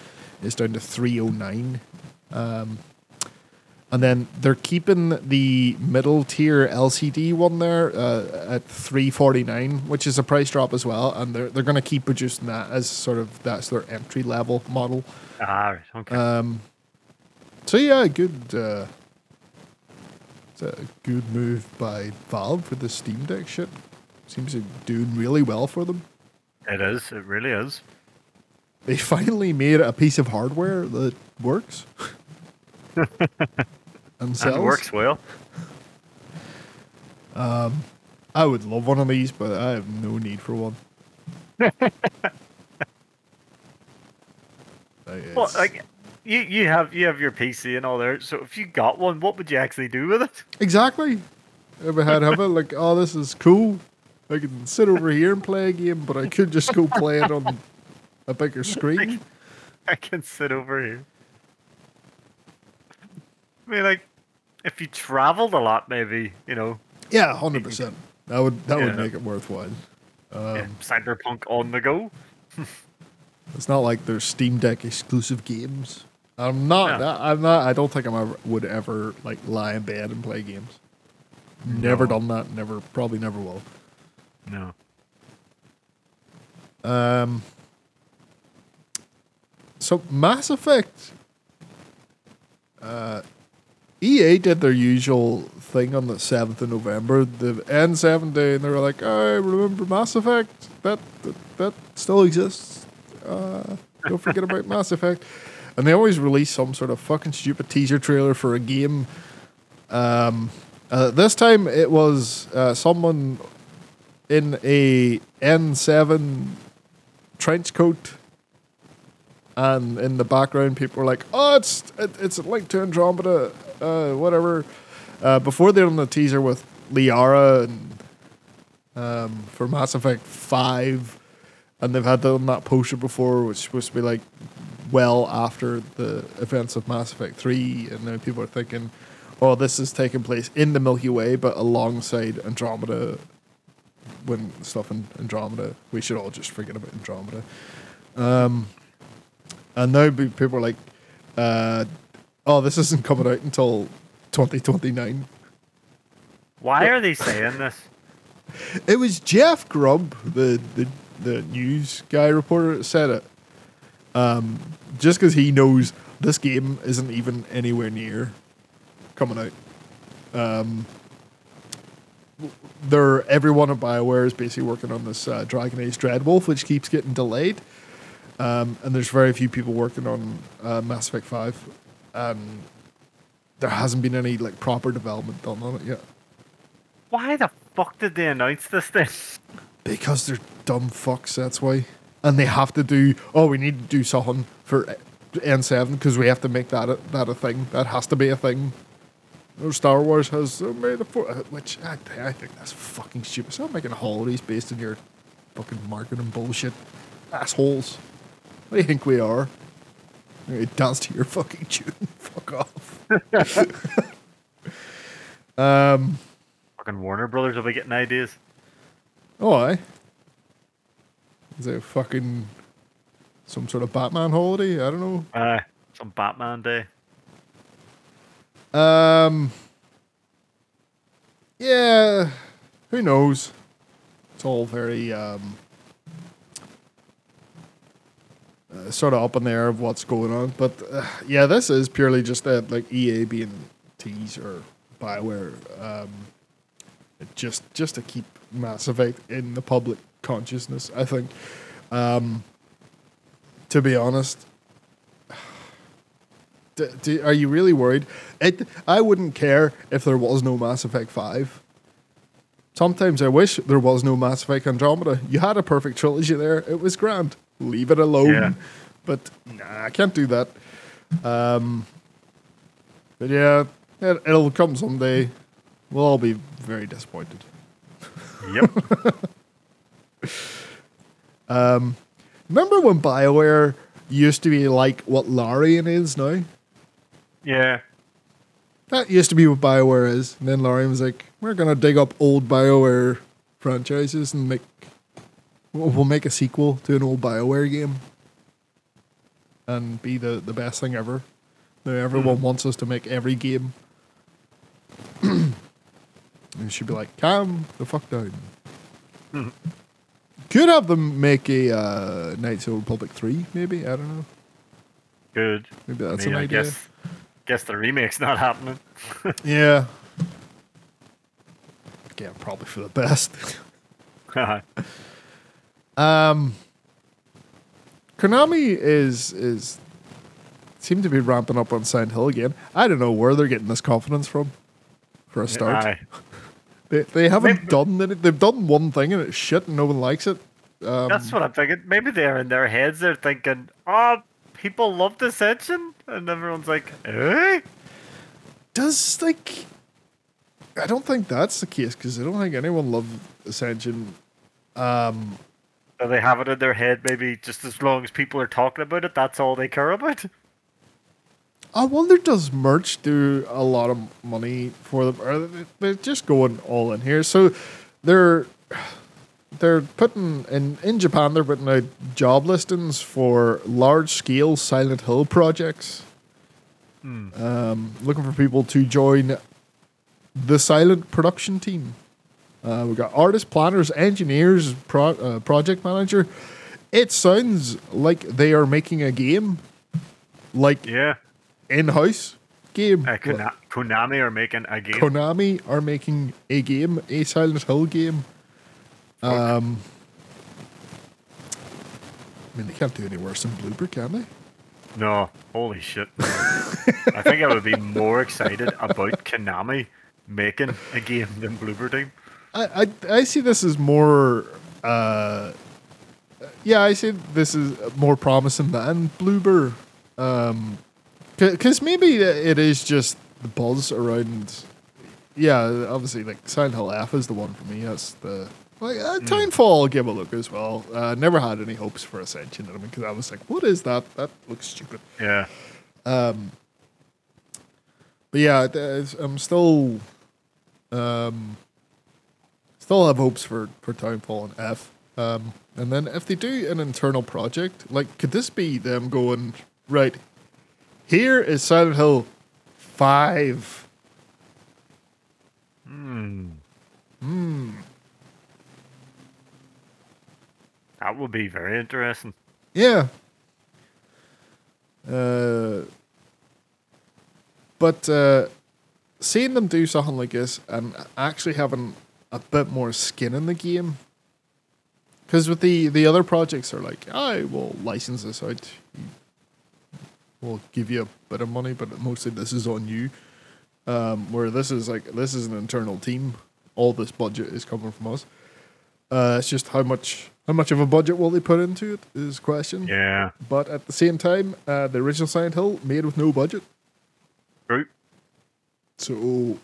is down to three oh nine. And then they're keeping the middle tier LCD one there uh, at 349, which is a price drop as well. And they're, they're going to keep producing that as sort of that's their entry level model. Ah. Okay. Um, so yeah, good. Uh, it's a good move by Valve for the Steam Deck shit. Seems to be doing really well for them. it is. It really is. They finally made a piece of hardware that works. And it works well. Um, I would love one of these, but I have no need for one. Like, Well, like you, you have you have your PC and all there. So if you got one, what would you actually do with it? exactly. I had have it, like, oh, this is cool. I can sit over here and play a game, but I could just go play it on a bigger screen. I can sit over here. I mean, like, if you traveled a lot, maybe you know, Yeah, hundred percent. That would that would make it worthwhile. yeah, cyberpunk on the go. It's not like there's Steam Deck exclusive games. I'm not. No. I, I'm not. I don't think I'm would ever like lie in bed and play games. Never No. done that. Never. Probably never will. No. Um. So Mass Effect. Uh, EA did their usual thing on the seventh of November, the N seven day, and they were like, "I remember Mass Effect. That that, that still exists. Uh, don't forget about Mass Effect." And they always release some sort of fucking stupid teaser trailer for a game. Um, uh, this time it was uh, someone in a N7 trench coat, and in the background, people were like, "Oh, it's it, it's a link to Andromeda, uh, whatever." Uh, before they done the teaser with Liara and um, for Mass Effect Five, and they've had done that poster before, which is supposed to be like well after the events of Mass Effect Three, and now people are thinking, "Oh, this is taking place in the Milky Way, but alongside Andromeda." When stuff in Andromeda, we should all just forget about Andromeda. Um, and now people are like, uh, "Oh, this isn't coming out until 2029." Why are they saying this? It was Jeff Grubb, the the, the news guy reporter, that said it. Um, just because he knows this game isn't even anywhere near coming out. Um, they're everyone at Bioware is basically working on this uh, Dragon Age Dreadwolf, which keeps getting delayed. Um, and there's very few people working on uh, Mass Effect Five, and there hasn't been any like proper development done on it yet. Why the fuck did they announce this thing? Because they're dumb fucks, that's why. And they have to do, oh, we need to do something for N7 because we have to make that a, that a thing. That has to be a thing. Or Star Wars has uh, made a for, uh, which I, I think that's fucking stupid. Stop making holidays based on your fucking marketing bullshit. Assholes. What do you think we are? You dance to your fucking tune. Fuck off. um, Fucking Warner Brothers will be getting ideas. Oh, I. Is it fucking some sort of Batman holiday? I don't know. Uh, some Batman Day. Um. Yeah. Who knows? It's all very um. Uh, sort of up in the air of what's going on, but uh, yeah, this is purely just that like EA being teased or Bioware, um, just just to keep Mass Effect in the public consciousness. I think. Um, to be honest, D- do, are you really worried? It, I wouldn't care if there was no Mass Effect 5. Sometimes I wish there was no Mass Effect Andromeda. You had a perfect trilogy there. It was grand. Leave it alone. Yeah. But nah, I can't do that. Um, but yeah, it, it'll come someday. We'll all be very disappointed. Yep. um, Remember when BioWare used to be like what Larian is now? yeah. That used to be what BioWare is. And then Larian was like, we're going to dig up old BioWare franchises and make. We'll make a sequel to an old BioWare game and be the, the best thing ever. Now everyone mm-hmm. wants us to make every game. and should be like, calm the fuck down. Mm-hmm. Could have them make a uh, Knights of the Republic 3, maybe. I don't know. Good. Maybe that's I mean, an I idea. guess, guess the remake's not happening. Yeah. Yeah, probably for the best. Uh-huh. Um, Konami is is seem to be ramping up on Silent Hill again. I don't know where they're getting this confidence from. For a start, Aye. they, they haven't Maybe- done it. They've done one thing and it's shit, and no one likes it. Um, That's what I'm thinking. Maybe they're in their heads. They're thinking, "Oh, people love this engine," and everyone's like, "Eh." does like I don't think that's the case because I don't think anyone loved Ascension. Um, So they have it in their head. Maybe just as long as people are talking about it, that's all they care about. I wonder does merch do a lot of money for them? Or they- they're just going all in here. So they're they're putting in in Japan. They're putting out job listings for large scale Silent Hill projects. Um, looking for people to join the Silent production team. Uh, we got artists, planners, engineers, pro- uh, project manager. It sounds like they are making a game, like Yeah. in-house game. Uh, Kona- Konami are making a game. Konami are making a game, a Silent Hill game. Um, I mean, they can't do any worse than Bloober, can they? No, holy shit. I think I would be more excited about Konami making a game than Bloober Team. I, I I see this as more. Uh, yeah, I see this is more promising than Bloober. Um, because maybe it is just the buzz around. Yeah, obviously, like Silent Hill F is the one for me. That's the like uh, Townfall. I'll give a look as well. Uh, never had any hopes for Ascension I mean, because I was like, "What is that? That looks stupid." Yeah. But yeah, I'm still, um, still have hopes for for Townfall and F. Um, and then if they do an internal project, like, could this be them going right? Here is Silent Hill Five. Hmm. Hmm. That would be very interesting. Yeah. Uh, but uh, seeing them do something like this and actually having a bit more skin in the game, because with the the other projects are like, I will license this out. We'll give you a bit of money, but mostly this is on you. Um, where this is like this is an internal team. All this budget is coming from us. Uh, it's just how much how much of a budget will they put into it is the question. Yeah. But at the same time, uh, the original Silent Hill made with no budget, True. so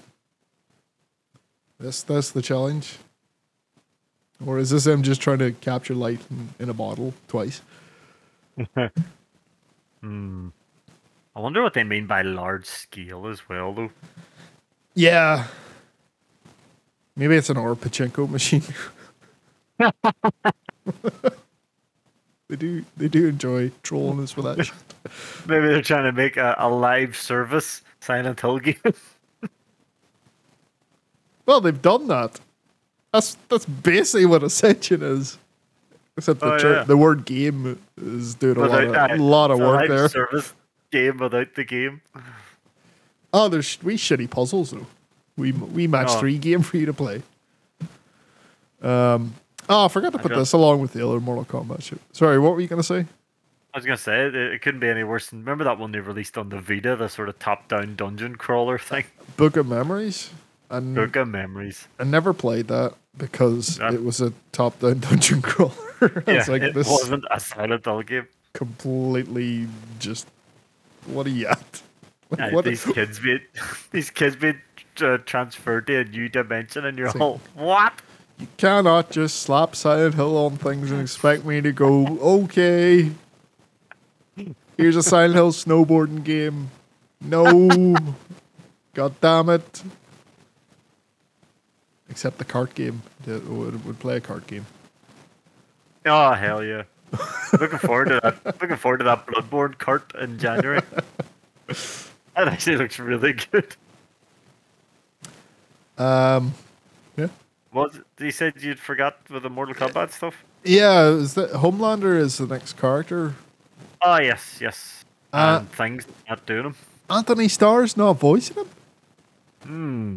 that's that's the challenge. Or is this them just trying to capture light in, in a bottle twice? hmm. I wonder what they mean by large scale as well, though. Yeah. Maybe it's an or pachinko machine. they do they do enjoy trolling us for that. Maybe they're trying to make a, a live service Silent Hill game. Well, they've done that. That's that's basically what Ascension is. Except the Oh, ter- yeah. the word game is doing a lot of, lot of work there. Service game without the game. Oh, there's we shitty puzzles though. We we match Oh. three game for you to play. Um. Oh, I forgot to put got- this along with the other Mortal Kombat shit. Sorry, what were you gonna say? I was gonna say it, it couldn't be any worse than remember that one they released on the Vita, the sort of top-down dungeon crawler thing. Book of Memories. And of Memories. I never played that because it was a top-down dungeon crawler. Yeah, like it this wasn't a Silent Hill game. completely just. What are you at? Like, Yeah, what- these kids being these kids being uh, transferred to a new dimension, and you're It's like- all what? You cannot just slap Silent Hill on things and expect me to go, okay. Here's a Silent Hill snowboarding game. No. God damn it. Except the cart game. It would, would play a cart game. Oh hell yeah! looking forward to that. Looking forward to that Bloodborne Kart in January. that actually looks really good. Um, yeah. What you said you'd forgot with the Mortal Kombat stuff? Yeah, is that Homelander is the next character. Oh yes, yes. Uh, and things not doing them. Anthony Starr's not voicing him. Hmm.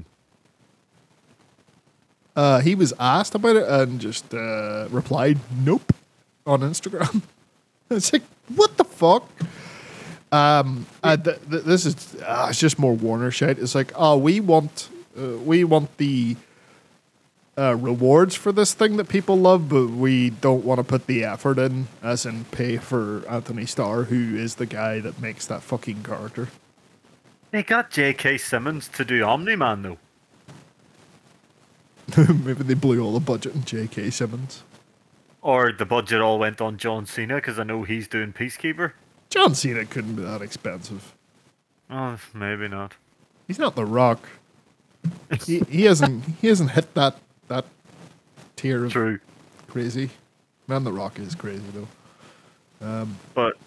Uh, he was asked about it and just uh, replied, "Nope," on Instagram. it's like, what the fuck? Um, uh, th- th- this is uh, it's just more Warner shit. It's like, oh, we want, uh, we want the uh, rewards for this thing that people love, but we don't want to put the effort in, as in pay for Anthony Starr, who is the guy that makes that fucking character. They got J.K. Simmons to do Omni Man though. Maybe they blew all the budget on J.K. Simmons. Or the budget all went on John Cena because I know he's doing Peacekeeper. John Cena couldn't be that expensive. Oh, maybe not. He's not The Rock. he he hasn't he hasn't hit that that tier of True. crazy. Man, The Rock is crazy though. But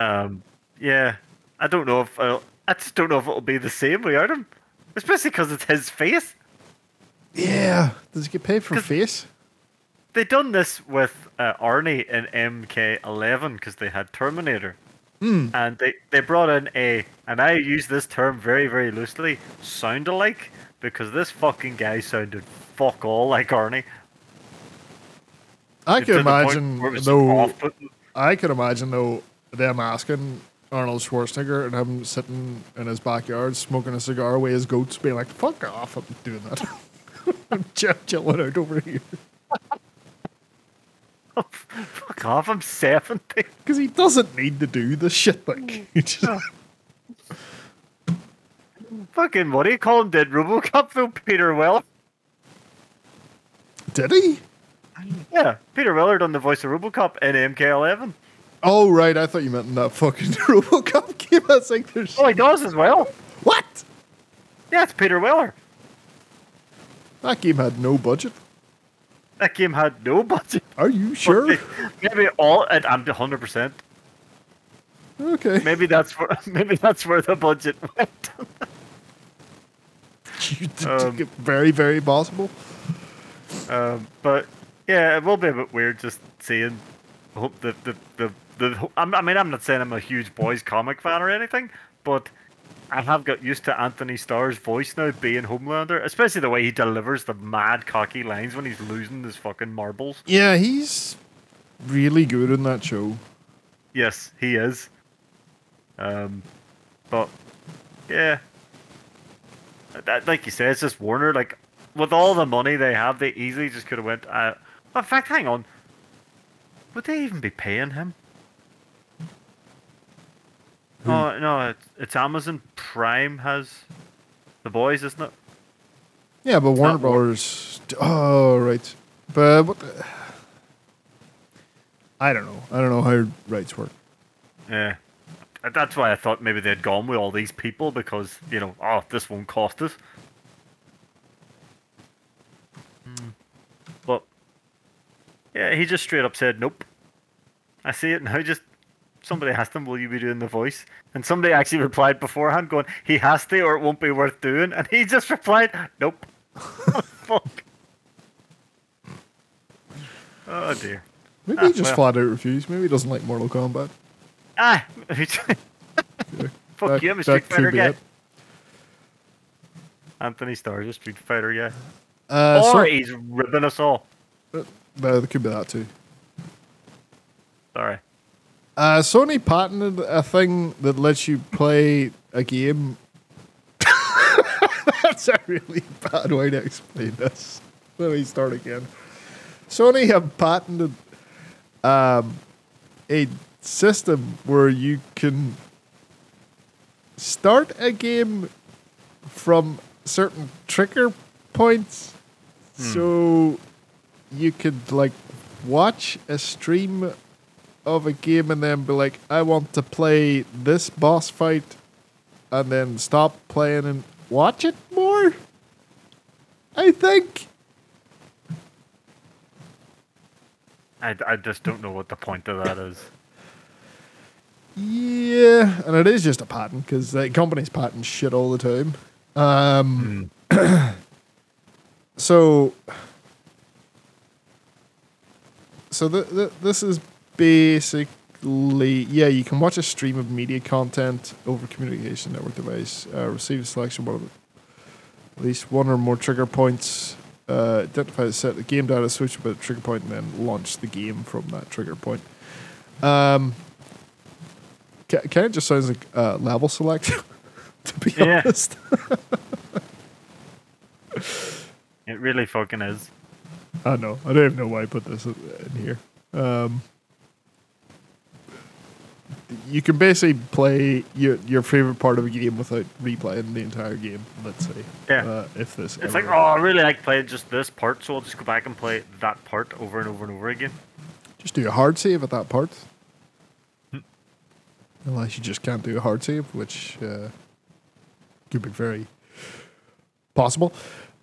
um, yeah, I don't know if I'll, I just don't know if it'll be the same without him, especially because it's his face. Yeah, does he get paid for face? They done this with uh, Arnie in MK11 because they had Terminator, and they they brought in a and I use this term very very loosely sound alike because this fucking guy sounded fuck all like Arnie. I can imagine where it was though. I can imagine though them asking Arnold Schwarzenegger and him sitting in his backyard smoking a cigar with his goats, being like, "Fuck off! I'm doing that." I'm chill- chilling out over here Fuck off! I'm seventy. because he doesn't need to do the shit. Like, he just, oh. Fucking what do you call him? Did RoboCop though? Peter Weller. did he? Yeah, Peter Weller done the voice of RoboCop in MK11. Oh right, I thought you meant in that fucking RoboCop game. I was like, there's Oh, he does as well. what? Yeah, it's Peter Weller. That game had no budget. That game had no budget. Are you sure? Maybe all. I'm 100. percent Okay. Maybe that's where. Maybe that's where the budget went. You Um, very, very possible. Um, but yeah, it will be a bit weird just seeing hope the the the, the I'm- I mean, I'm not saying I'm a huge boys comic fan or anything, but I have got used to Anthony Starr's voice now being Homelander, especially the way he delivers the mad cocky lines when he's losing his fucking marbles. Yeah, he's really good in that show. Yes, he is. Um, but yeah, that, like you said, it's just Warner. Like with all the money they have, they easily just could have went. Uh, in fact, hang on. Would they even be paying him? Oh no, it's, it's Amazon Prime has the boys, isn't it? Yeah, but Warner Brothers. Oh, right. But what? The, I don't know. I don't know how rights work. Yeah. Uh, That's why I thought maybe they'd gone with all these people because you know, oh, this won't cost us. Hmm. But yeah, he just straight up said nope. I see it now. Just somebody asked him, "Will you be doing the voice?" And somebody actually replied beforehand, going, "He has to, or it won't be worth doing." And he just replied, "Nope." Fuck. Oh dear. Maybe Ah, he just well. flat out refused. Maybe he doesn't like Mortal Kombat. Ah. Fuck That- you, I'm a Street Fighter guy. it. Anthony Starr's a Street Fighter guy. Uh, or so, he's ribbing us all. uh, there could be that too. Sorry. Uh, Sony patented a thing that lets you play a game. That's a really bad way to explain this. Let me start again. Sony have patented um, a system where you can start a game from certain trigger points. So you could like watch a stream of a game and then be like, I want to play this boss fight and then stop playing and watch it more. I think. I, I just don't know what the point of that is. Yeah, and it is just a patent because like, companies patent shit all the time. Um, so, so the, the, this is basically yeah, you can watch a stream of media content over communication network device, uh, receive a selection of at least one or more trigger points. Uh, identify the set the game data switch with a trigger point and then launch the game from that trigger point. Um, Kind of just sounds like uh, level select, to be Yeah. honest. It really fucking is. I know. I don't even know why I put this in here. Um, you can basically play your your favorite part of a game without replaying the entire game. Let's say, Yeah. uh, if this It's like, oh, I really like playing just this part, so I'll just go back and play that part over and over and over again. just do a hard save at that part. Hmm. Unless you just can't do a hard save, which uh, could be very possible.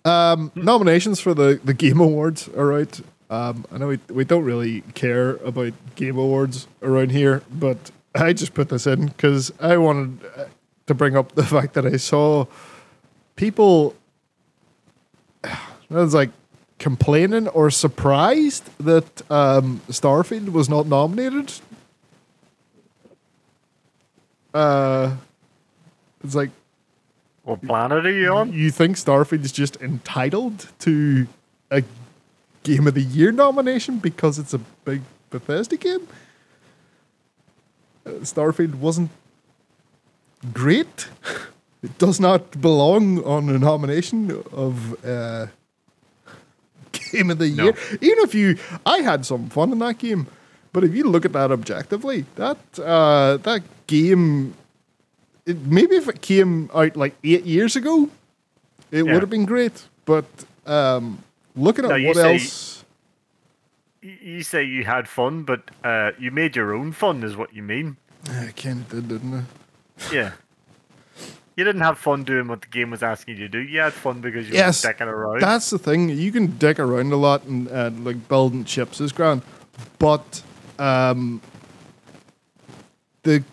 Um, Hmm. nominations for the, the Game Awards, all right. Um, I know we, we don't really care about Game Awards around here, but I just put this in because I wanted uh, to bring up the fact that I saw people. I was like complaining or surprised that um, Starfield was not nominated. Uh, it's like What planet are you on? you think Starfield is just entitled to a Game of the Year nomination because it's a big Bethesda game? Starfield wasn't great. It does not belong on a nomination of uh, game of the No. year. Even if you, I had some fun in that game, but if you look at that objectively, that uh, that game, it, maybe if it came out like eight years ago, it Yeah. would have been great. But um, looking at No, what say- else, You say you had fun, but uh, you made your own fun, is what you mean. I kind of did, didn't it? Yeah. You didn't have fun doing what the game was asking you to do. You had fun because you Yes, were dicking around. That's the thing. You can dick around a lot and uh, like building chips is grand, but um, the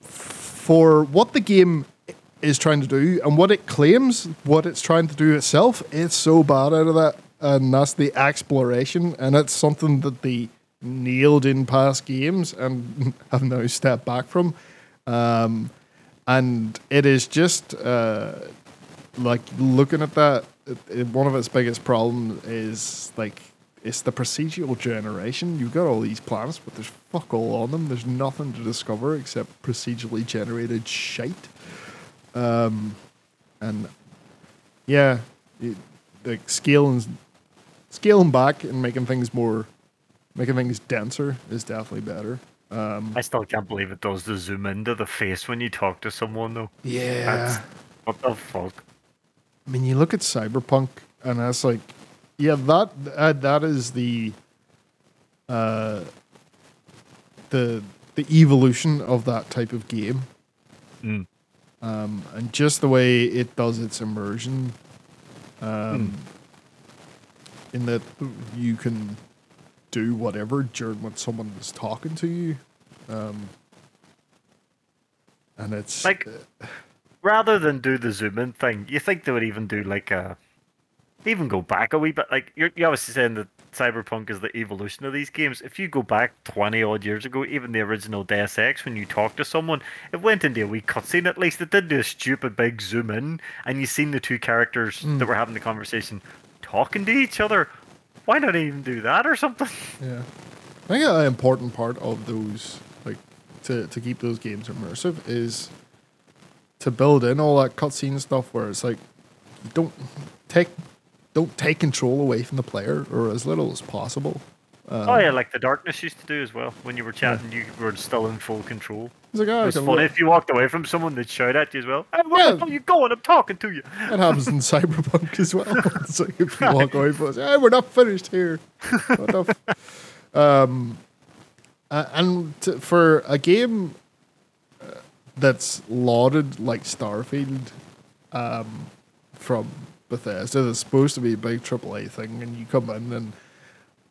for what the game is trying to do and what it claims what it's trying to do itself, it's so bad out of that, and that's the exploration, and it's something that they nailed in past games and have now stepped back from. Um, and it is just uh, like looking at that, it, one of its biggest problems is like it's the procedural generation. You've got all these planets, but there's fuck all on them. There's nothing to discover except procedurally generated shite. Um, and yeah, it, like scaling, scaling back and making things more, making things denser is definitely better. Um, I still can't believe it does the zoom into the face when you talk to someone, though. yeah. That's, what the fuck? I mean, you look at Cyberpunk, and that's like, yeah, that uh, that is the, uh, the the evolution of that type of game, Mm. um, and just the way it does its immersion, um, in that you can do whatever during when someone is talking to you, um, and it's Like, rather than do the zoom in thing, you think they would even do like a, even go back a wee bit? Like you're, you're obviously saying that Cyberpunk is the evolution of these games. If you go back twenty odd years ago, even the original Deus Ex, when you talk to someone, it went into a wee cutscene. At least it didn't do a stupid big zoom in, and you seen the two characters that were having the conversation talking to each other. Why not even do that or something? Yeah, I think an important part of those, like, to to keep those games immersive, is to build in all that cutscene stuff where it's like, don't take don't take control away from the player or as little as possible. Oh yeah, like the darkness used to do as well. When you were chatting, you were still in full control. It's like, oh, It was funny look- if you walked away from someone, they'd shout at you as well. Hey, where Yeah. the hell are you going? I'm talking to you. That happens in Cyberpunk as well. it's like if you walk away from it, hey, we're not finished here. F- um, uh, and to, for a game uh, that's lauded like Starfield um, from Bethesda, that's supposed to be a big AAA thing, and you come in and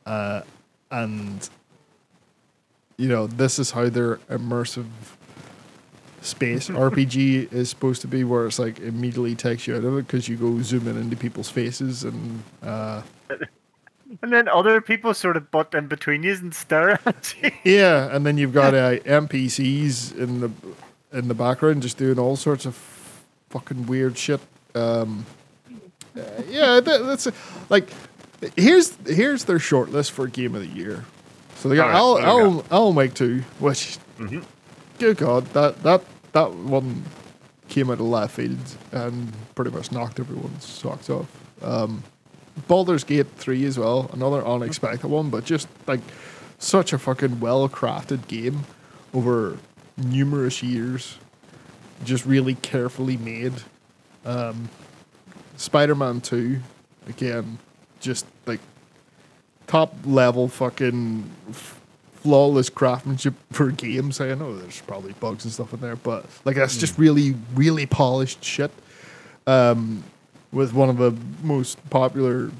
uh, and you know this is how their immersive space RPG is supposed to be, where it's like immediately takes you out of it because you go zooming into people's faces and uh, And then other people sort of butt in between you and stare at you. yeah, and then you've got uh, NPCs in the in the background just doing all sorts of fucking weird shit. Um, uh, yeah, that, that's like here's here's their short list for game of the year. So they got All right, Al, what do we Al, Alan Wake two, which Mhm. good god that that that one came out of left field and pretty much knocked everyone's socks off. Um, Baldur's Gate 3 as well, another unexpected one, but just like such a fucking well crafted game over numerous years. Just really carefully made. Um, Spider Man 2, again, just like top level fucking f- flawless craftsmanship for games. I know there's probably bugs and stuff in there, but like that's just really, really polished shit um, with one of the most popular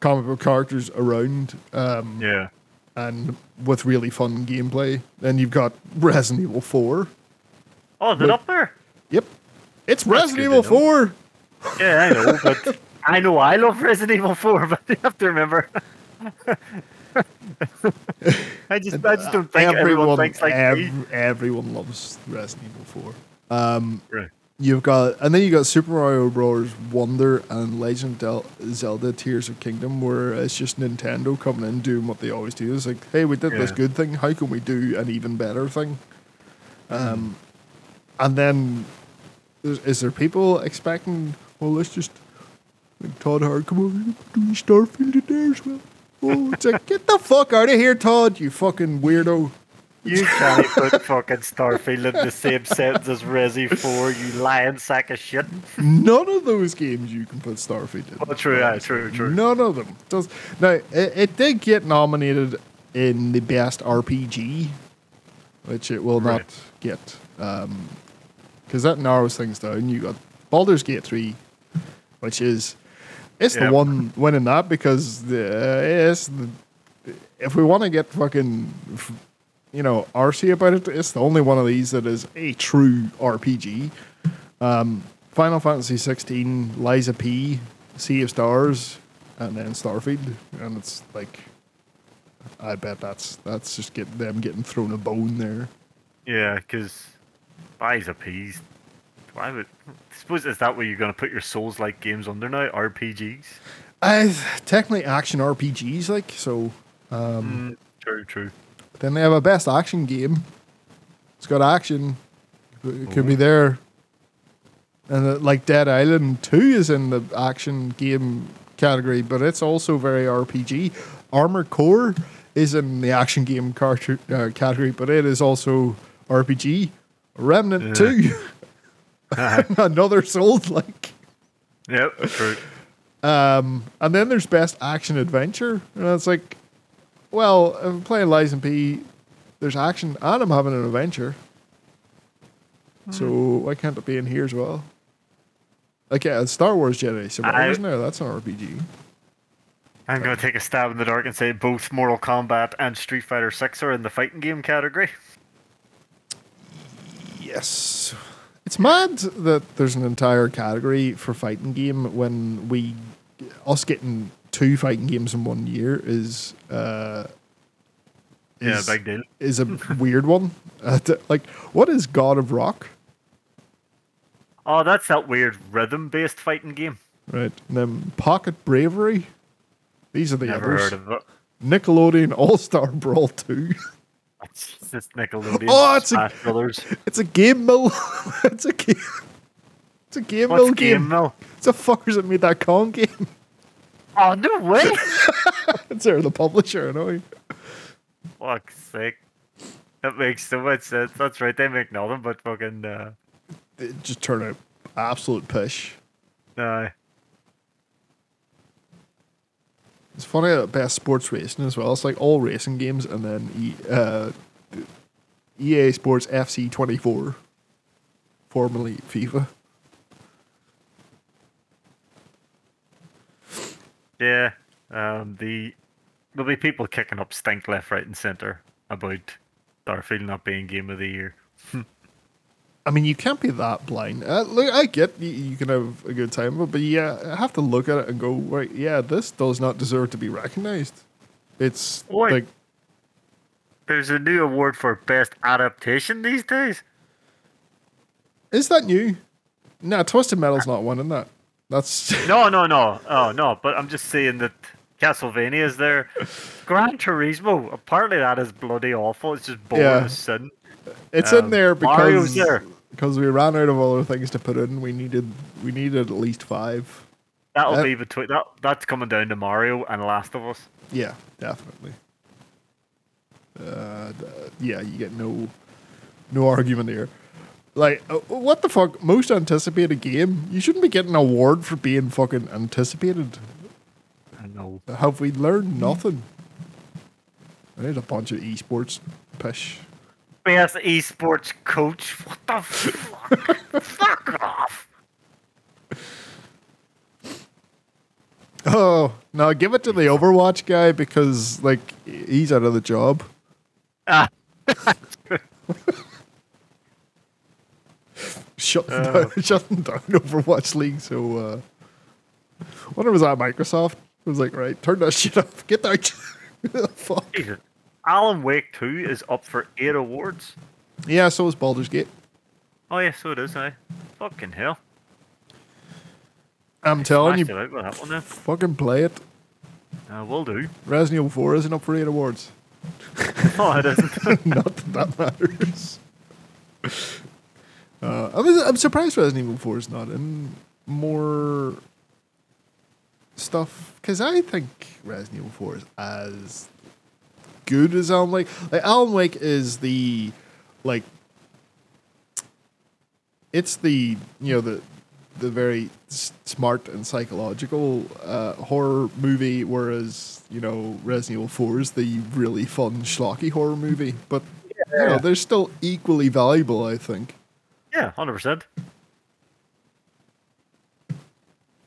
comic book characters around, um, Yeah. and with really fun gameplay. Then you've got Resident Evil Four. Oh, is it up there? Yep, it's That's Resident Evil. Four. Yeah, I know, but I know I love Resident Evil 4, but you have to remember. I just, I just don't think everyone, thinks like me. ev- everyone loves Resident Evil Four. Um, Right. You've got, and then you got Super Mario Bros. Wonder and Legend of Del- Zelda: Tears of Kingdom, where it's just Nintendo coming in doing what they always do. It's like, hey, we did this good thing. How can we do an even better thing? Um, and then is, is there people expecting? Well, let's just Like Todd Hart, come over, doing Starfield in there as well. Oh, it's like, get the fuck out of here, Todd, you fucking weirdo. You can't put fucking Starfield in the same sentence as Resi 4, you lying sack of shit. None of those games you can put Starfield in. Oh, true, yeah, true, true. None of them. Does now it, it did get nominated in the best RPG, which it will Right. not get, um, because that narrows things down. You got Baldur's Gate three, which is it's Yeah. the one winning that because the uh, it's the, if we want to get fucking you know RC about it, it's the only one of these that is a true RPG. Um, Final Fantasy 16, Lies of P, Sea of Stars, and then Starfield, and it's like, I bet that's that's just get them getting thrown a bone there. Yeah, because buys a Why would. I suppose is that where you're going to put your Souls like games under now? RPGs? I technically action RPGs like so. Um, Mm, true, true. Then they have a best action game. It's got action. It could be there. And uh, like Dead Island 2 is in the action game category, but it's also very RPG. Armored Core is in the action game cartri- uh, category, but it is also RPG. Remnant 2, another Souls like. Yep, that's true. Um, and then there's best action adventure, and it's like, well, if I'm playing Lies of P, there's action and I'm having an adventure. So why can't it be in here as well? Like yeah, it's Star Wars Jedi Survivor, I- isn't there? That's an RPG. I'm going to take a stab in the dark and say both Mortal Kombat and Street Fighter 6 are in the fighting game category. Yes. It's mad that there's an entire category for fighting game when we us getting two fighting games in one year is uh Yeah, big deal. is a weird one. Uh, t- like, what is God of Rock? Oh, that's that weird rhythm based fighting game. Right. And then Pocket Bravery. These are the Never others. heard of it. Nickelodeon All Star Brawl 2. It's Nickelodeon. Oh, it's a- Brothers. it's a game mill. it's a game. It's a game What's mill Game game. Mill? It's a fuckers that made that Kong game. Oh, no way! it's they're the publisher, I know. Fuck's sake. That makes so much sense. That's right, they make nothing but fucking. Uh, It just turned out absolute pish. no. It's funny that best sports racing as well. It's like all racing games and then uh, EA Sports FC 24, formerly FIFA. Yeah. Um, the there'll be people kicking up stink left, right, and center about Starfield not being game of the year. I mean, you can't be that blind. Uh, look, I get you, you can have a good time, but, but yeah, I have to look at it and go, right, yeah, this does not deserve to be recognized. It's like, There's a new award for best adaptation these days. is that new? No, Twisted Metal's not winning that. That's No, no, no. Oh no, but I'm just saying that Castlevania is there. Gran Turismo. Apparently that is bloody awful. It's just boring Yeah. as sin. it's Um, in there because there. because we ran out of other things to put in. We needed we needed at least five. That'll Uh, be between that. That's coming down to Mario and Last of Us. Yeah, definitely. Uh, d- yeah, you get no no argument there. Like, uh, what the fuck? Most anticipated game? You shouldn't be getting an award for being fucking anticipated. I know. Have we learned nothing? I need a bunch of esports pish. Best esports coach. What the fuck? fuck off. Oh no, give it to the Overwatch guy because like he's out of the job. Ah, shutting down, shutting down Overwatch League. So, uh, wonder was that Microsoft? It was like, right, turn that shit off. Get out. Fuck. Jesus. Alan Wake 2 is up for eight awards. Yeah, so is Baldur's Gate. Oh yeah, so it is now. Fucking hell. I'm telling you, it out with that one fucking play it. Uh, will do. Resident Evil 4 isn't up for eight awards. Oh, it isn't. Not that that matters. Uh, I was, I'm surprised Resident Evil 4 is not in more. stuff because I think Resident Evil Four is as good as Alan Wake. Like Alan Wake is the like it's the you know the the very s- smart and psychological uh, horror movie, whereas you know Resident Evil Four is the really fun schlocky horror movie. But you know they're still equally valuable, I think. Yeah, hundred percent.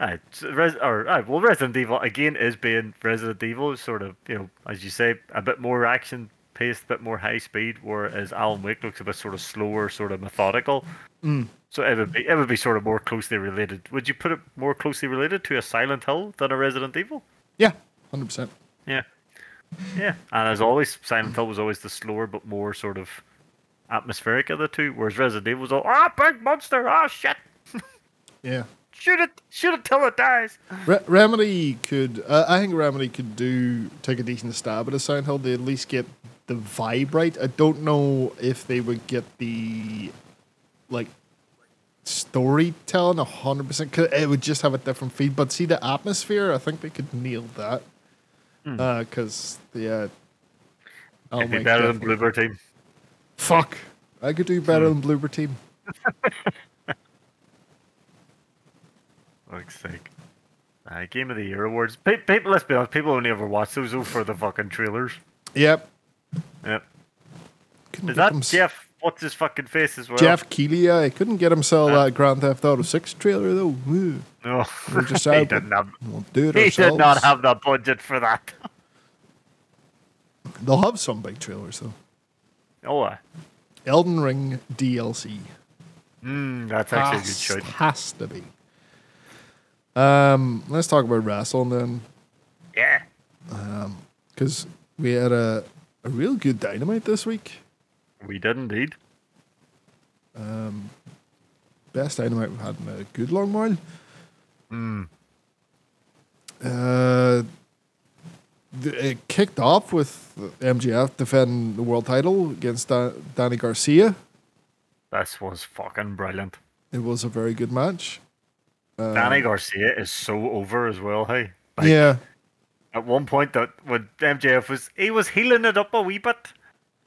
Alright, Res- or well, Resident Evil again is being Resident Evil, sort of, you know, as you say, a bit more action paced, a bit more high speed, whereas Alan Wake looks a bit sort of slower, sort of methodical. So it would be it would be sort of more closely related. Would you put it more closely related to a Silent Hill than a Resident Evil? Yeah, hundred percent. Yeah, yeah. And as always, Silent Hill was always the slower but more sort of atmospheric of the two, whereas Resident Evil was all ah big monster, ah shit, Yeah. shoot it, shoot it till it dies. Re- Remedy could, uh, I think Remedy could do take a decent stab at a Silent Hill. They at least get the vibe right. I don't know if they would get the like storytelling a hundred percent. 'cause It would just have a different feel. But see the atmosphere, I think they could nail that. Because yeah, Alan It'd be Wake better than definitely- Bloober Team. Fuck, I could do better than Bloober Team. Fuck's sake. Uh, Game of the Year awards. Pe- people, let's be honest, people only ever watch those though for the fucking trailers. Yep. Yep. Couldn't Is that them- Jeff? What's his fucking face as well? Geoff Keighley, I couldn't get him sell Uh. that Grand Theft Auto 6 trailer though. Ugh. No, We're just he didn't have. We'll do it He ourselves. did not have the budget for that. They'll have some big trailers though. Oh, uh, Elden Ring DLC. mm, that's actually a good shout. has to be. Um, let's talk about wrestling then, Yeah. Um, because we had a, a real good dynamite this week. We did indeed. Best dynamite we've had in a good long while. Mm. Uh, it kicked off with MJF defending the world title against Da- Danny Garcia. This was fucking brilliant. It was a very good match. Danny Garcia is so over as well. Hey, Like, yeah, At one point, that when MJF was he was healing it up a wee bit,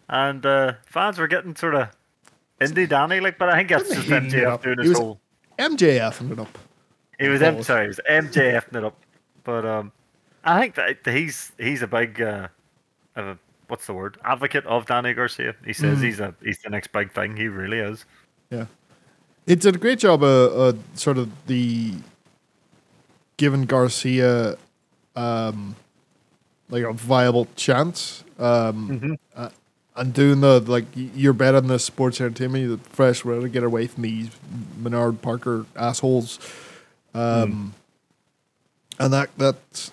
and uh, fans were getting sort of indie Danny like. But I think that's just it MJF doing his whole. MJF ended up. He was M- sorry, he was MJF it up, but um, I think that he's he's a big uh, uh, what's the word advocate of Danny Garcia. He says he's a he's the next big thing. He really is. Yeah, it did a great job. of uh, sort of the giving Garcia um, like a viable chance. Um, uh, and doing the like you're better than this sports entertainment, the fresh way to get away from these Menard Parker assholes. Um, and that that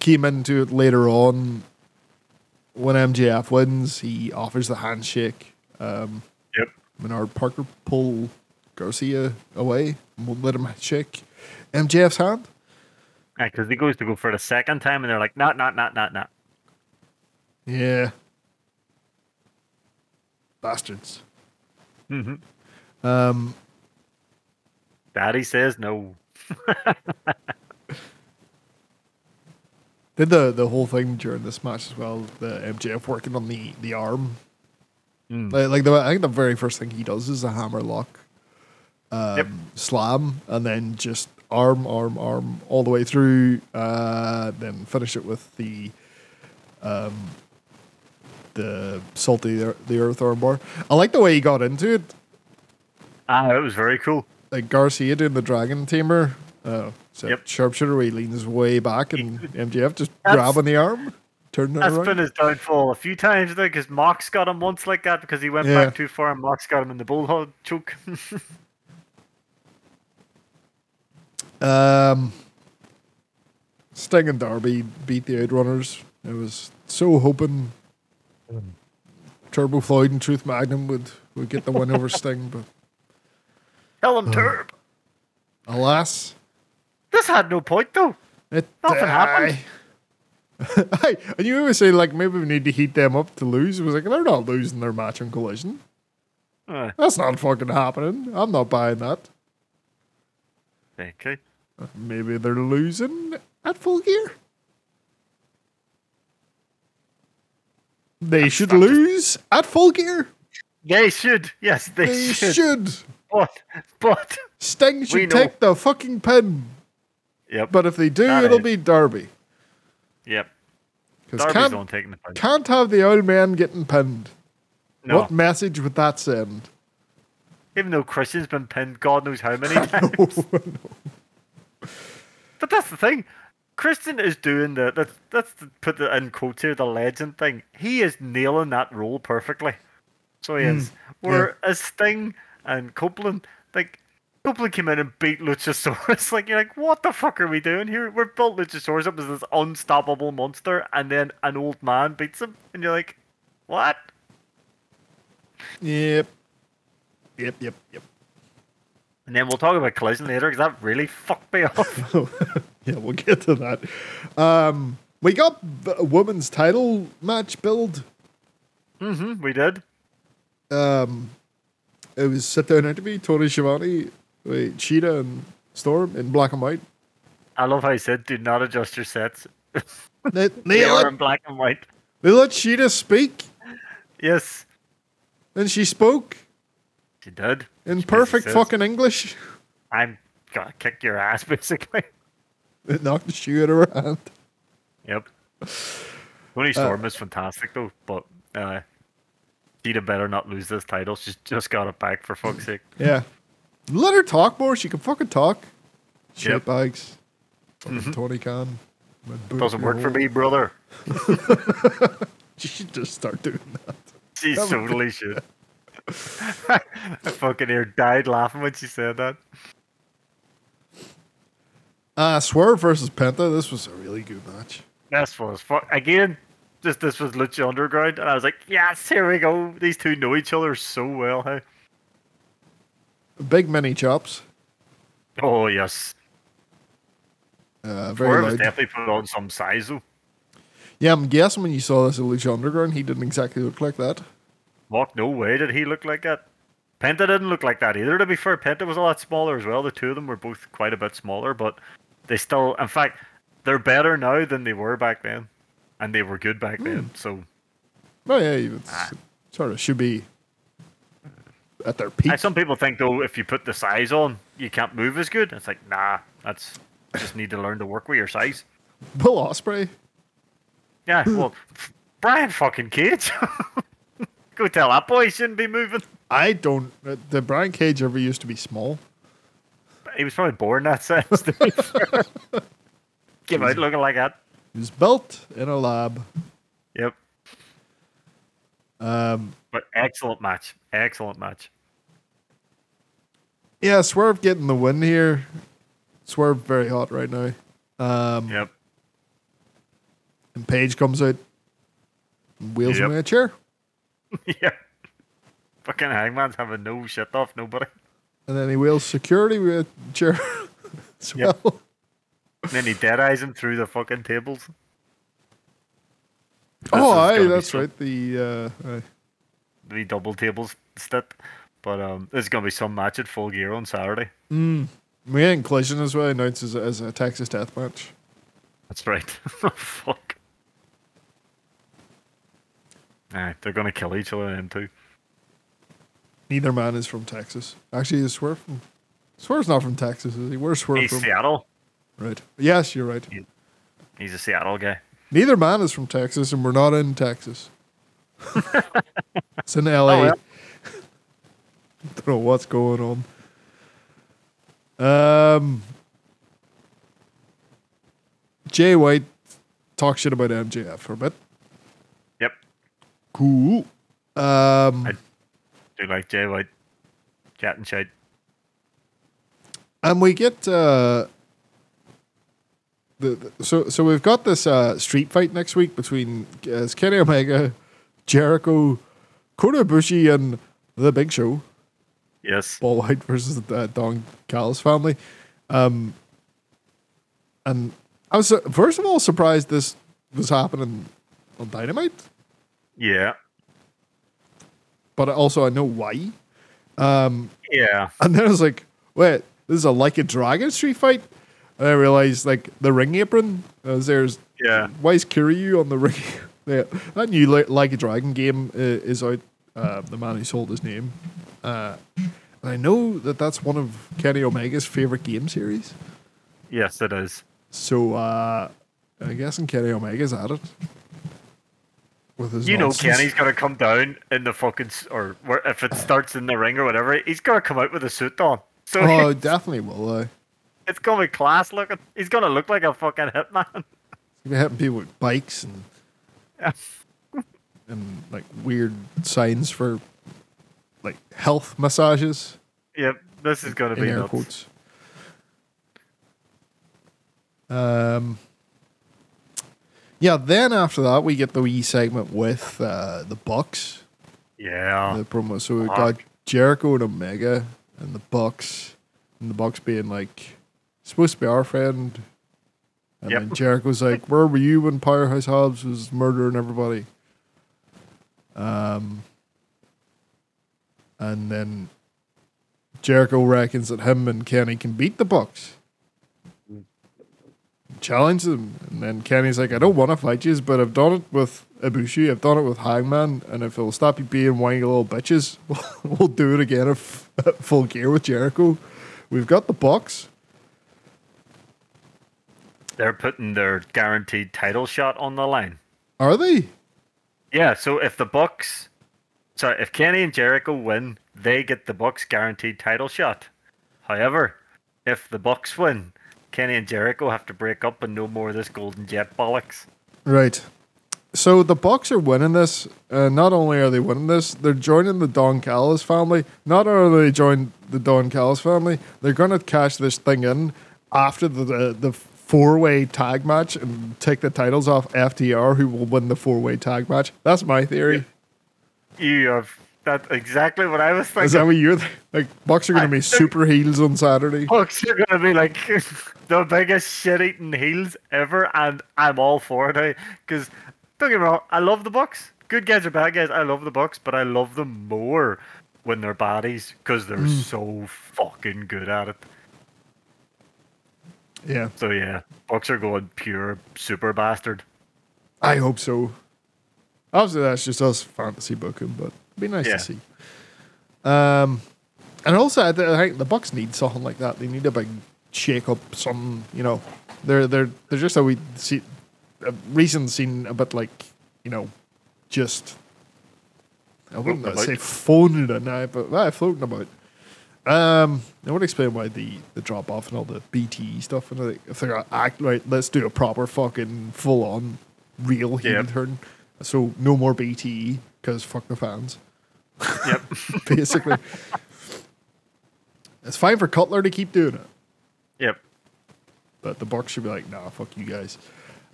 came into it later on when MJF wins. He offers the handshake. Um, Yep. Menard Parker pull Garcia away and won't let him shake MJF's hand. Because he goes to go for the second time, and they're like, not, not, not, not, not. Yeah. Bastards. Mm-hmm. Um, Daddy says no. did the, the whole thing during this match as well, the MJF working on the, the arm. Mm. Like, like the, I think the very first thing he does is a hammer lock um, Yep. slam and then just arm, arm, arm all the way through. Uh, then finish it with the um, the salty the, earth arm bar. I like the way he got into it. Ah, it was very cool. like Garcia doing the dragon tamer. Uh, so Yep. sharpshooter where he leans way back and MJF just grabbing the arm, it That's around. been his downfall a few times though, because Mox got him once like that because he went Yeah. back too far, and Mox got him in the bulldog choke. Um, Sting and Darby beat the Outrunners. I was so hoping Turbo Floyd and Truth Magnum would, would get the win over Sting, but Tell him Turb. alas, This had no point though. it Nothing happened. Hey, and you always say like maybe we need to heat them up to lose. It was like they're not losing their match on collision. Uh, That's not fucking happening. I'm not buying that. okay. Maybe they're losing at full gear. They should I'm just- lose at full gear. They should. Yes, they, They should. should. But, but. Sting should take the fucking pin. Yep. But if they do, That it'll is. be Darby. yep. Because can't, on taking the can't have the old man getting pinned. No. What message would that send? Even though Christian's been pinned God knows how many times. No. But that's the thing. Christian is doing the that's that's put the in quotes here the legend thing. He is nailing that role perfectly. So he is. Hmm. Where as Sting and Copeland, like Copeland came in and beat Luchasaurus. Like you're like, what the fuck are we doing here? We're built Luchasaurus up as this unstoppable monster, and then an old man beats him, and you're like, what? Yep. Yep, yep, yep. And then we'll talk about collision later because that really fucked me off. Yeah, we'll get to that. Um, we got a women's title match build. Mm-hmm, we did. Um, it was sit down interview. Tony Schiavone, wait, Shida and Storm in black and white. I love how he said, "Do not adjust your sets." They, They they, are let, in black and white. they let Shida speak, Yes, and she spoke she did. in She perfect says, fucking English. I'm gonna kick your ass, basically. It knocked the shoe out of her hand. Yep. Toni Storm is fantastic though, but uh, Shida better not lose this title. She's just got it back for fuck's sake. Yeah. Let her talk more. She can fucking talk. Shit Yep. bags. Fucking Tony Khan. Doesn't work for me, brother. She should just start doing that. She totally should. I fucking ear died laughing when she said that. Uh, Swerve versus Penta. This was a really good match. This was fuck again. Just this was Lucha Underground, and I was like, yes, here we go. These two know each other so well. Hey. Big mini chops. Oh yes, Uh, very Swerve loud. definitely put on some size though. Yeah, I'm guessing when you saw this at Lucha Underground, he didn't exactly look like that. What? No way did he look like that. Penta didn't look like that either. To be fair, Penta was a lot smaller as well. The two of them were both quite a bit smaller, but they still, in fact, they're better now than they were back then, and they were good back then. So Oh yeah, it's Ah. sort of should be at their peak. And some people think though, if you put the size on, you can't move as good. It's like nah, that's just need to learn to work with your size. Will Ospreay. Yeah, well, Brian fucking Cage. Go tell that boy he shouldn't be moving. I don't. Uh, the Brian Cage ever used to be small. He was probably born that size. To be fair. Came out looking like that. He was built in a lab. Yep. Um, But excellent match. Excellent match. yeah, Swerve getting the win here. Swerve very hot right now. Um, Yep. And Page comes out and wheels him in a chair. yeah. Fucking hangman's having no shit off nobody. And then he wheels security with chair as Yep. well. And then he dead eyes him through the fucking tables. This oh, aye, that's right. The uh, aye. The double tables step. But um, there's gonna be some match at full gear on Saturday. we ain't collision as well announced as a, as a Texas death match. That's right. oh, fuck. Aye, they're gonna kill each other them too. Neither man is from Texas. Actually, is Swerve from? Swerve's not from Texas, is he? Where's Swerve He's from? Seattle. Right. Yes, you're right. He's a Seattle guy. Neither man is from Texas, and we're not in Texas. it's in LA. Oh, well. Don't know what's going on. Um, Jay White talk shit about MJF for a bit. Cool. Um, I- Do like Jay White. Chat and shit. and we get uh, the, the so so we've got this uh, street fight next week between uh, Kenny Omega, Jericho, Kota Ibushi, and the Big Show. Yes. Paul Wight versus the uh, Don Callis family. Um, and I was uh, first of all surprised this was happening on Dynamite, Yeah. but also I know why. Um, Yeah. And then I was like, wait, this is a like a dragon street fight. And I realized like the ring apron. As there's Yeah. why is Kiryu on the ring? yeah, that new like, like a Dragon game uh, is out. Uh, the man who sold his name. Uh, and I know that that's one of Kenny Omega's favorite game series. Yes, it is. So uh, I guess in Kenny Omega's at it. You know. Kenny's gonna come down in the fucking or where, if it starts in the ring or whatever, he's gonna come out with a suit on. So Oh, definitely will. Uh, it's gonna be class looking. He's gonna look like a fucking hitman. You're hitting people with bikes and Yeah. and like weird signs for like health massages yep, this is gonna in be air nuts. quotes. Um. Yeah. Then after that, we get the wee segment with uh, the Bucks. Yeah, the promo. So we got Jericho and Omega and the Bucks, and the Bucks being like supposed to be our friend. And Yep. then Jericho's like, "Where were you when Powerhouse Hobbs was murdering everybody?" Um, and then Jericho reckons that him and Kenny can beat the Bucks. Challenge them, and then Kenny's like, "I don't want to fight you, but I've done it with Ibushi, I've done it with Hangman, and if it'll stop you being whiny little bitches, we'll, we'll do it again at full gear with Jericho. We've got the Bucks. they're putting their guaranteed title shot on the line. Are they? Yeah, so if the Bucks, sorry, if Kenny and Jericho win, they get the Bucks guaranteed title shot. However, if the Bucks win, Kenny and Jericho have to break up and no more of this Golden Jet bollocks. Right. So the Bucks are winning this. Uh, not only are they winning this, they're joining the Don Callis family. Not only are they joined the Don Callis family, they're going to cash this thing in after the the, the four way tag match and take the titles off FTR, who will win the four way tag match. That's my theory. You have that's exactly what I was thinking. Is that what you're th- like? Bucks are going to be super heels on Saturday. Bucks are gonna be like the biggest shit-eating heels ever, and I'm all for it. Because don't get me wrong, I love the Bucks. Good guys or bad guys, I love the Bucks, but I love them more when they're baddies because they're mm. so fucking good at it. Yeah, So yeah, Bucks are going pure super bastard. I hope so. Obviously, that's just us fantasy booking, but it'd be nice Yeah. to see. Um, and also, I, think the Bucks need something like that. They need a big shake up, Some, You know, they're they're they're just a we see. Uh, recent seen a bit like you know, just I wouldn't Floating say about. phoning it now, but uh, floating about. Um, I want to explain why the, the drop off and all the BTE stuff, and like, if they're gonna act right, let's do a proper fucking full on real heel Yep. turn. So no more BTE because fuck the fans, Yep. basically. it's fine for Cutler to keep doing it, yep. but the Bucks should be like, nah, fuck you guys.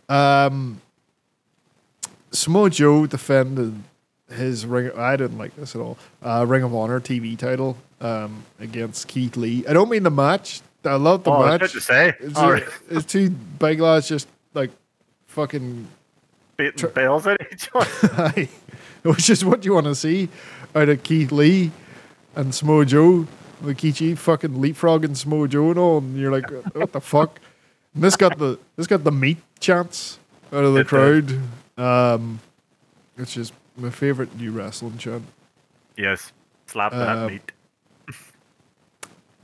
Um, Samoa Joe defended his ring. I didn't like this at all. Uh, ring of Honor TV title um, against Keith Lee. I don't mean the match. I love the Oh, match. to say. It's, All uh, right. it's two big lads just like fucking. Beating bells at each other. it was just what you want to see out of Keith Lee and Smojo, Joe. Rikichi fucking leapfrogging Samoa Joe and all, and you're like, what the fuck? And this got the this got the meat chants out of the It crowd. Um, which is my favorite new wrestling chant. yes. Slap that meat.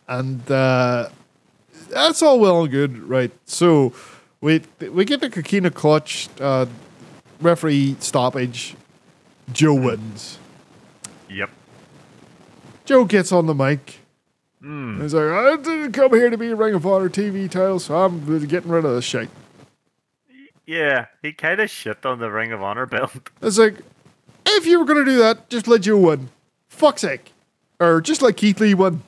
and uh, that's all well and good, right? So we we get the Coquina clutch uh, referee stoppage. Joe wins. Yep. Joe gets on the mic. Mm. He's like, I didn't come here to be a Ring of Honor TV title, so I'm getting rid of this shit. Yeah, he kind of shit on the Ring of Honor belt. It's like, if you were going to do that, just let Joe win. Fuck's sake. Or just let Keith Lee win.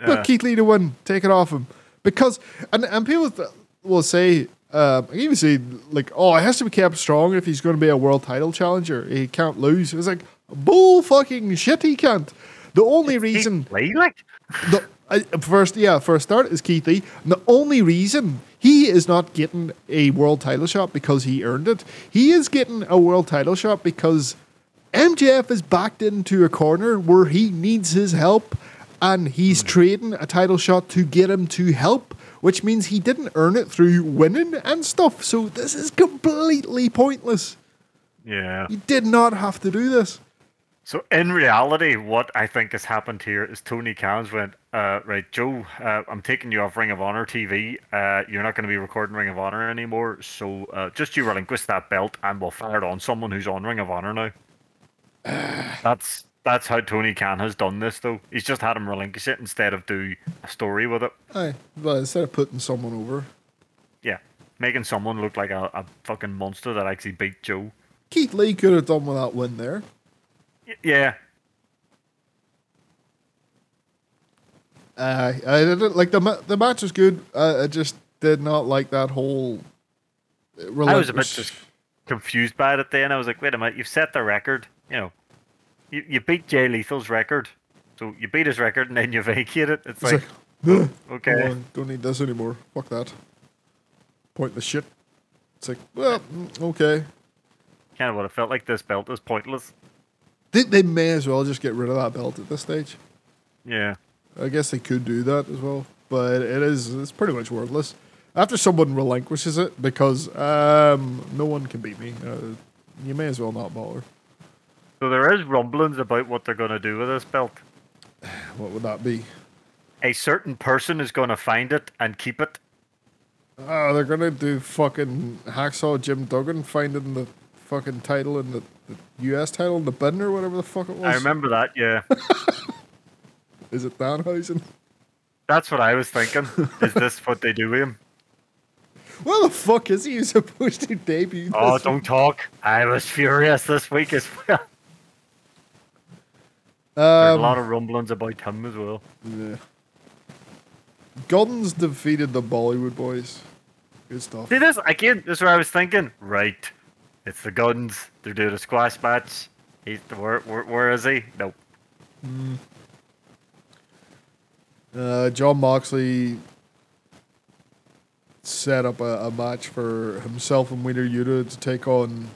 Yeah. Put Keith Lee to win. Take it off him. Because, and, and people th- will say, um, I can even say, like, oh, it has to be kept strong if he's going to be a world title challenger. He can't lose. It's like, bull fucking shit, he can't. The only reason Keith Lee, like, the uh, first, yeah, first start is Keith Lee. And the only reason he is not getting a world title shot because he earned it, he is getting a world title shot because MJF is backed into a corner where he needs his help, and he's trading a title shot to get him to help which means he didn't earn it through winning and stuff. So this is completely pointless. Yeah. He did not have to do this. So in reality, what I think has happened here is Tony Khan's went, uh, right, Joe, uh, I'm taking you off Ring of Honor TV. Uh, you're not going to be recording Ring of Honor anymore. So uh, just you relinquish that belt, and we'll fire it on someone who's on Ring of Honor now. that's that's how Tony Khan has done this, though. He's just had him relinquish it instead of do a story with it. Aye, well, instead of putting someone over, Yeah, making someone look like a, a fucking monster that actually beat Joe. Keith Lee could have done without win there. Y- yeah, Uh, I didn't like the ma- the match was good. I, I just did not like that whole. uh, I was a bit just confused by it at the end. I was like, wait a minute, you've set the record. You know, you, you beat Jay Lethal's record. So you beat his record and then you vacate it. It's, It's like, like, "Ugh, okay. on, don't need this anymore. Fuck that. Pointless shit. It's like, well, mm, okay. kind of what it felt like. This belt is pointless. They, they may as well just get rid of that belt at this stage. Yeah. I guess they could do that as well, but it is it's pretty much worthless. After someone relinquishes it because um, no one can beat me, uh, you may as well not bother. So there is rumblings about what they're going to do with this belt. What would that be? A certain person is going to find it and keep it. Oh, they're gonna do fucking hacksaw Jim Duggan finding the fucking title in the, the U.S. title in the bin or whatever the fuck it was. I remember that. Yeah. Is it Danhausen? That's what I was thinking. is this what they do with him? Where the fuck is he supposed to debut? Oh, don't talk. I was furious this week as well. There's a Um, lot of rumblings about him as well. yeah. Gunns defeated the Bollywood boys. Good stuff. See this again? This is what I was thinking. Right, it's the guns. They're doing a squash match. He's where? Where, where is he? Nope. Uh, Jon Moxley set up a, a match for himself and Wheeler Yuta to take on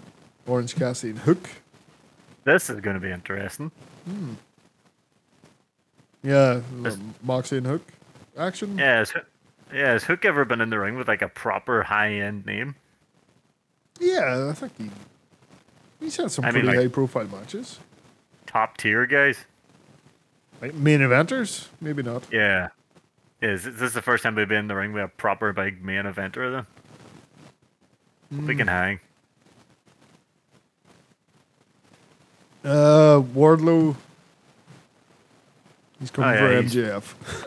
Orange Cassidy and Hook. This is going to be interesting. Yeah, um, Moxley and Hook action. Yeah, has, Hook- yeah, has Hook ever been in the ring with like a proper high end name? Yeah, I think he he's had some I mean, pretty like- high profile matches. Top tier guys? Like main eventers, maybe not. Yeah. Is this the first time we've been in the ring with a proper big main eventer then? We Hmm. can hang. Uh, Wardlow. He's coming Oh, yeah, for MJF.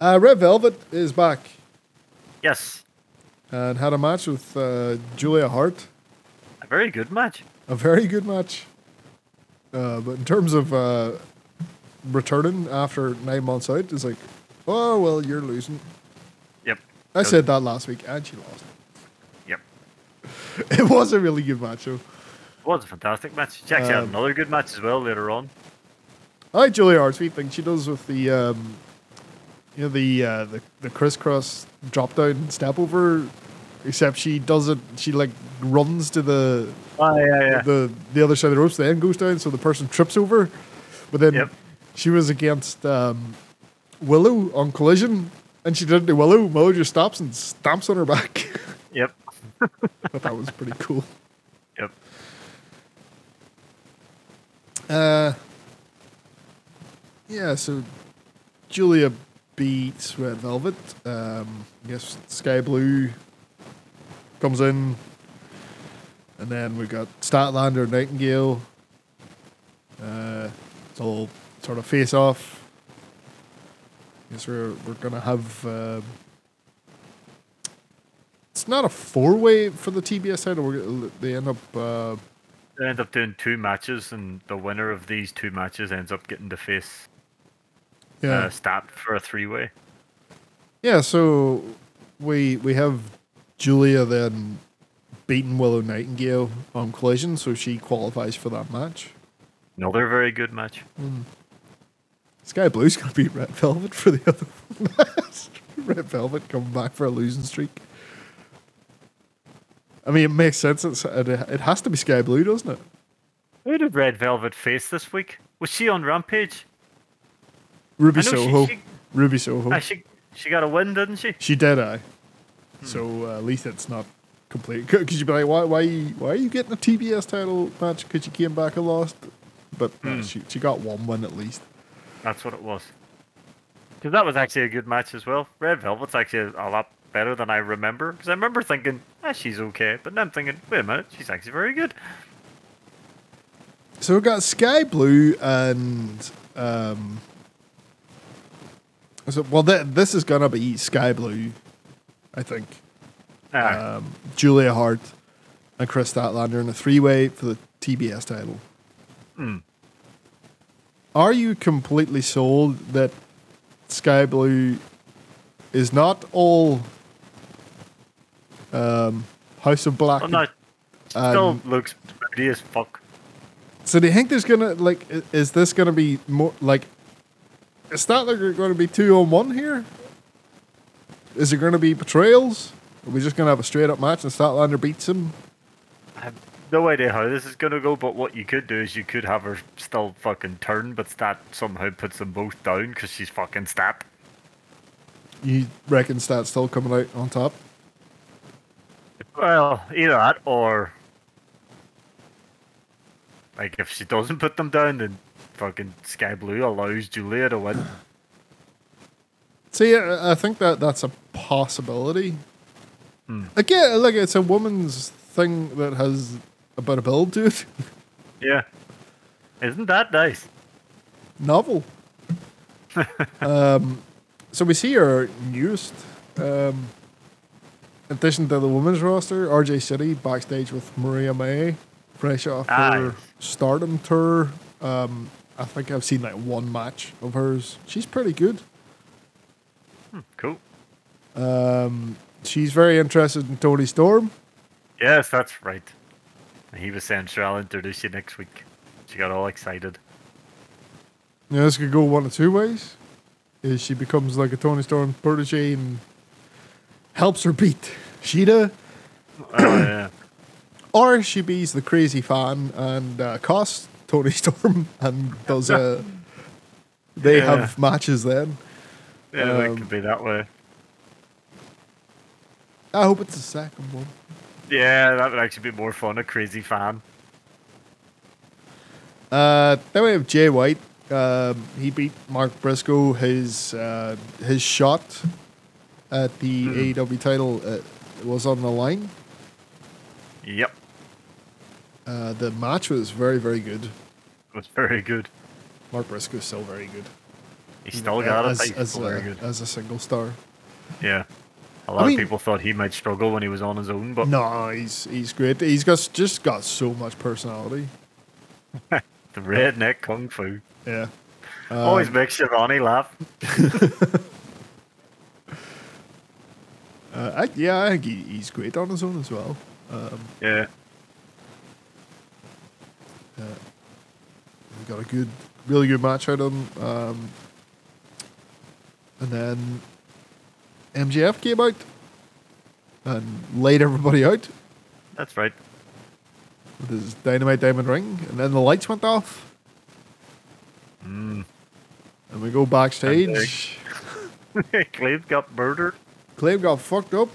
uh, Red Velvet is back Yes. and had a match with uh, Julia Hart. A very good match. A very good match. Uh, but in terms of uh, returning after nine months out, it's like, oh well, you're losing. Yep. I said that last week, and she lost. Yep. It was a really good match, though. It was a fantastic match. She actually had Um, another good match as well later on. I like Julia Hart's feet thing she does with the, um, you know, the uh, the the crisscross drop down step over. Except she does it. She like runs to the Oh yeah, yeah. the the other side of the ropes, then goes down, so the person trips over. But then Yep. she was against um, Willow on collision, and she did it to Willow. Willow just stops and stamps on her back. Yep. Thought that was pretty cool. Uh, yeah, so Julia beats Red Velvet. Um, I guess Skye Blue comes in. And then we've got Statlander, Nightingale. Uh, it's all sort of face off. I Guess we're, we're going to have. Uh, it's not a four way for the TBS title. We're, they end up. Uh, They end up doing two matches, and the winner of these two matches ends up getting to face yeah. uh, Stat for a three way. Yeah, so we we have Julia then beating Willow Nightingale on collision, so she qualifies for that match. Another very good match. Skye Blue's gonna beat Red Velvet for the other one. Red Velvet coming back for a losing streak. I mean, it makes sense. It's, it, it has to be Skye Blue, doesn't it? Who did Red Velvet face this week? Was she on Rampage? Ruby Soho. She, she, Ruby Soho. Ah, she she got a win, didn't she? She did, I. So uh, at least it's not complete. Because you'd be like, why, why, why are you getting a TBS title match? Because you came back and lost. But uh, she, she got one win at least. That's what it was. Because that was actually a good match as well. Red Velvet's actually a lot better than I remember. Because I remember thinking, ah, she's okay. But then I'm thinking, wait a minute, she's actually very good. So we've got Skye Blue and. Um, so, well, th- this is going to be Skye Blue, I think. Ah, Um, Julia Hart and Kris Statlander in a three way for the TBS title. Hmm. Are you completely sold that Skye Blue is not all um, House of Black? well, no, still looks pretty as fuck. So do you think there's gonna like is this gonna be more like is that like going to be two on one here? Is there to be betrayals? Are we just to have a straight up match and Statlander beats him? I have no idea how this is gonna go, but what you could do is you could have her still fucking turn, but Stat somehow puts them both down because she's fucking Stat. You reckon Stat's still coming out on top? Well, either that or like if she doesn't put them down, then fucking Skye Blue allows Julia to win. See, I think that that's a possibility. Again, like it's a woman's thing that has a bit of build to it. Yeah, isn't that nice? Novel. um, so we see her newest um, addition to the women's roster, RJ City, backstage with Mariah May, fresh off her stardom tour. Um, I think I've seen like one match of hers. She's pretty good. Cool. Um, she's very interested in Toni Storm. Yes, that's right. He was saying, sure, I'll introduce you next week. She got all excited. Yeah, this could go one of two ways. Is she becomes like a Toni Storm protege and helps her beat Shida, oh, yeah. or she bees the crazy fan and uh, costs Toni Storm and does uh, they Yeah. have matches then. Yeah, Um, that could be that way. I hope it's the second one. Yeah, that would actually be more fun. A crazy fan. Uh, then we have Jay White. Um, he beat Mark Briscoe. His uh, his shot at the AEW title uh, was on the line. Yep, Uh, the match was very very good. it was very good. Mark Briscoe is still very good. He still got as, it. He's as, still a, very good. as a single star. Yeah. A lot mean- of people thought he might struggle when he was on his own, but No, he's he's great. He's got just got so much personality. the redneck kung fu Yeah. always Um, makes Schiavone laugh. Uh, I, yeah, I think he, he's great on his own as well. Um, Yeah. we got a good, really good match out of him. Um, and then MJF came out and laid everybody out That's right. with his dynamite diamond ring, and then the lights went off. Mm. And we go backstage. Clave got murdered. Claim got fucked up.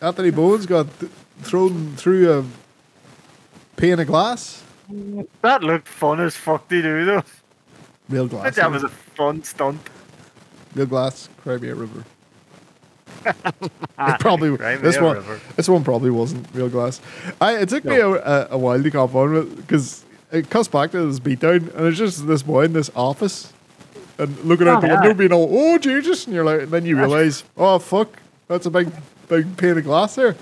Anthony Bowens got th- thrown through a pane of glass. That looked fun as fuck to do though. Real glass. That was a fun stunt. Real glass, Crimea River. it probably Crimea this one. River. This one probably wasn't real glass. I it took me a, a, a while to cop on with because it cuts back to this beatdown and it's just this boy in this office and looking out Oh, the yeah. window being all oh Jesus and you're like and then you realize oh fuck that's a big big pane of glass there.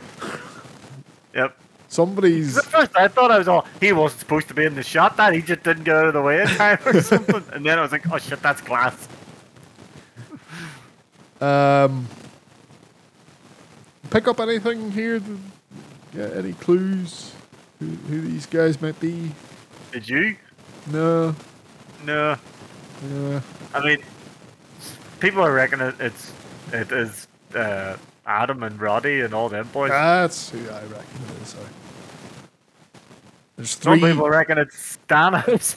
Yep. Somebody's At first, I thought I was all he wasn't supposed to be in the shot. That he just didn't get out of the way in time or something. And then I was like, oh shit, that's glass. um pick up anything here? Yeah, any clues who, who these guys might be? Did you? No. No. Yeah. I mean, people are reckoning it, it's it is uh, Adam and Roddy and all them boys. That's who I reckon it is. I- There's Some people reckon it's Stannis.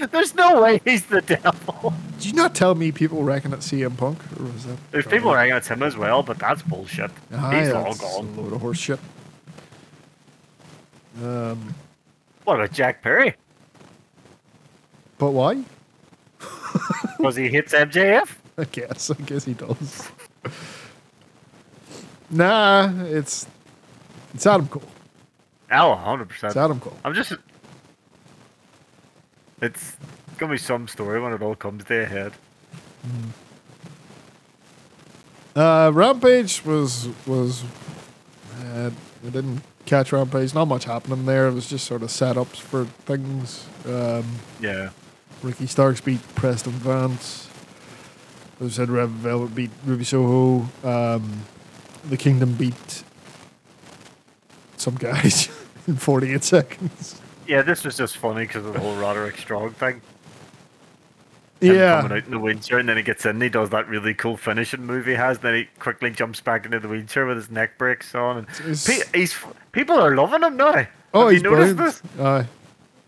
There's no way he's the devil. Did you not tell me people reckon it's CM Punk? Or was that There's people reckon it's him as well, but that's bullshit. Aye, he's all gone. A load of horse shit. Um, What about Jack Perry? but why? Because he hits MJF? I guess. I guess he does. nah, it's it's Adam Cole. Oh, 100%. It's Adam Cole. I'm just. It's gonna be some story when it all comes to a head. Uh, Rampage was was. Uh, I didn't catch Rampage. Not much happening there. It was just sort of setups for things. Um, Yeah. Ricky Starks beat Preston Vance. As I said, Red Velvet beat Ruby Soho. Um, the Kingdom beat some guys in 48 seconds. Yeah, this was just funny because of the whole Roderick Strong thing. Him Yeah. coming out in the wheelchair and then he gets in and he does that really cool finishing move he has. Then he quickly jumps back into the wheelchair with his neck breaks on. And It's- pe- he's people are loving him now. Oh, Have he's you noticed brilliant. this?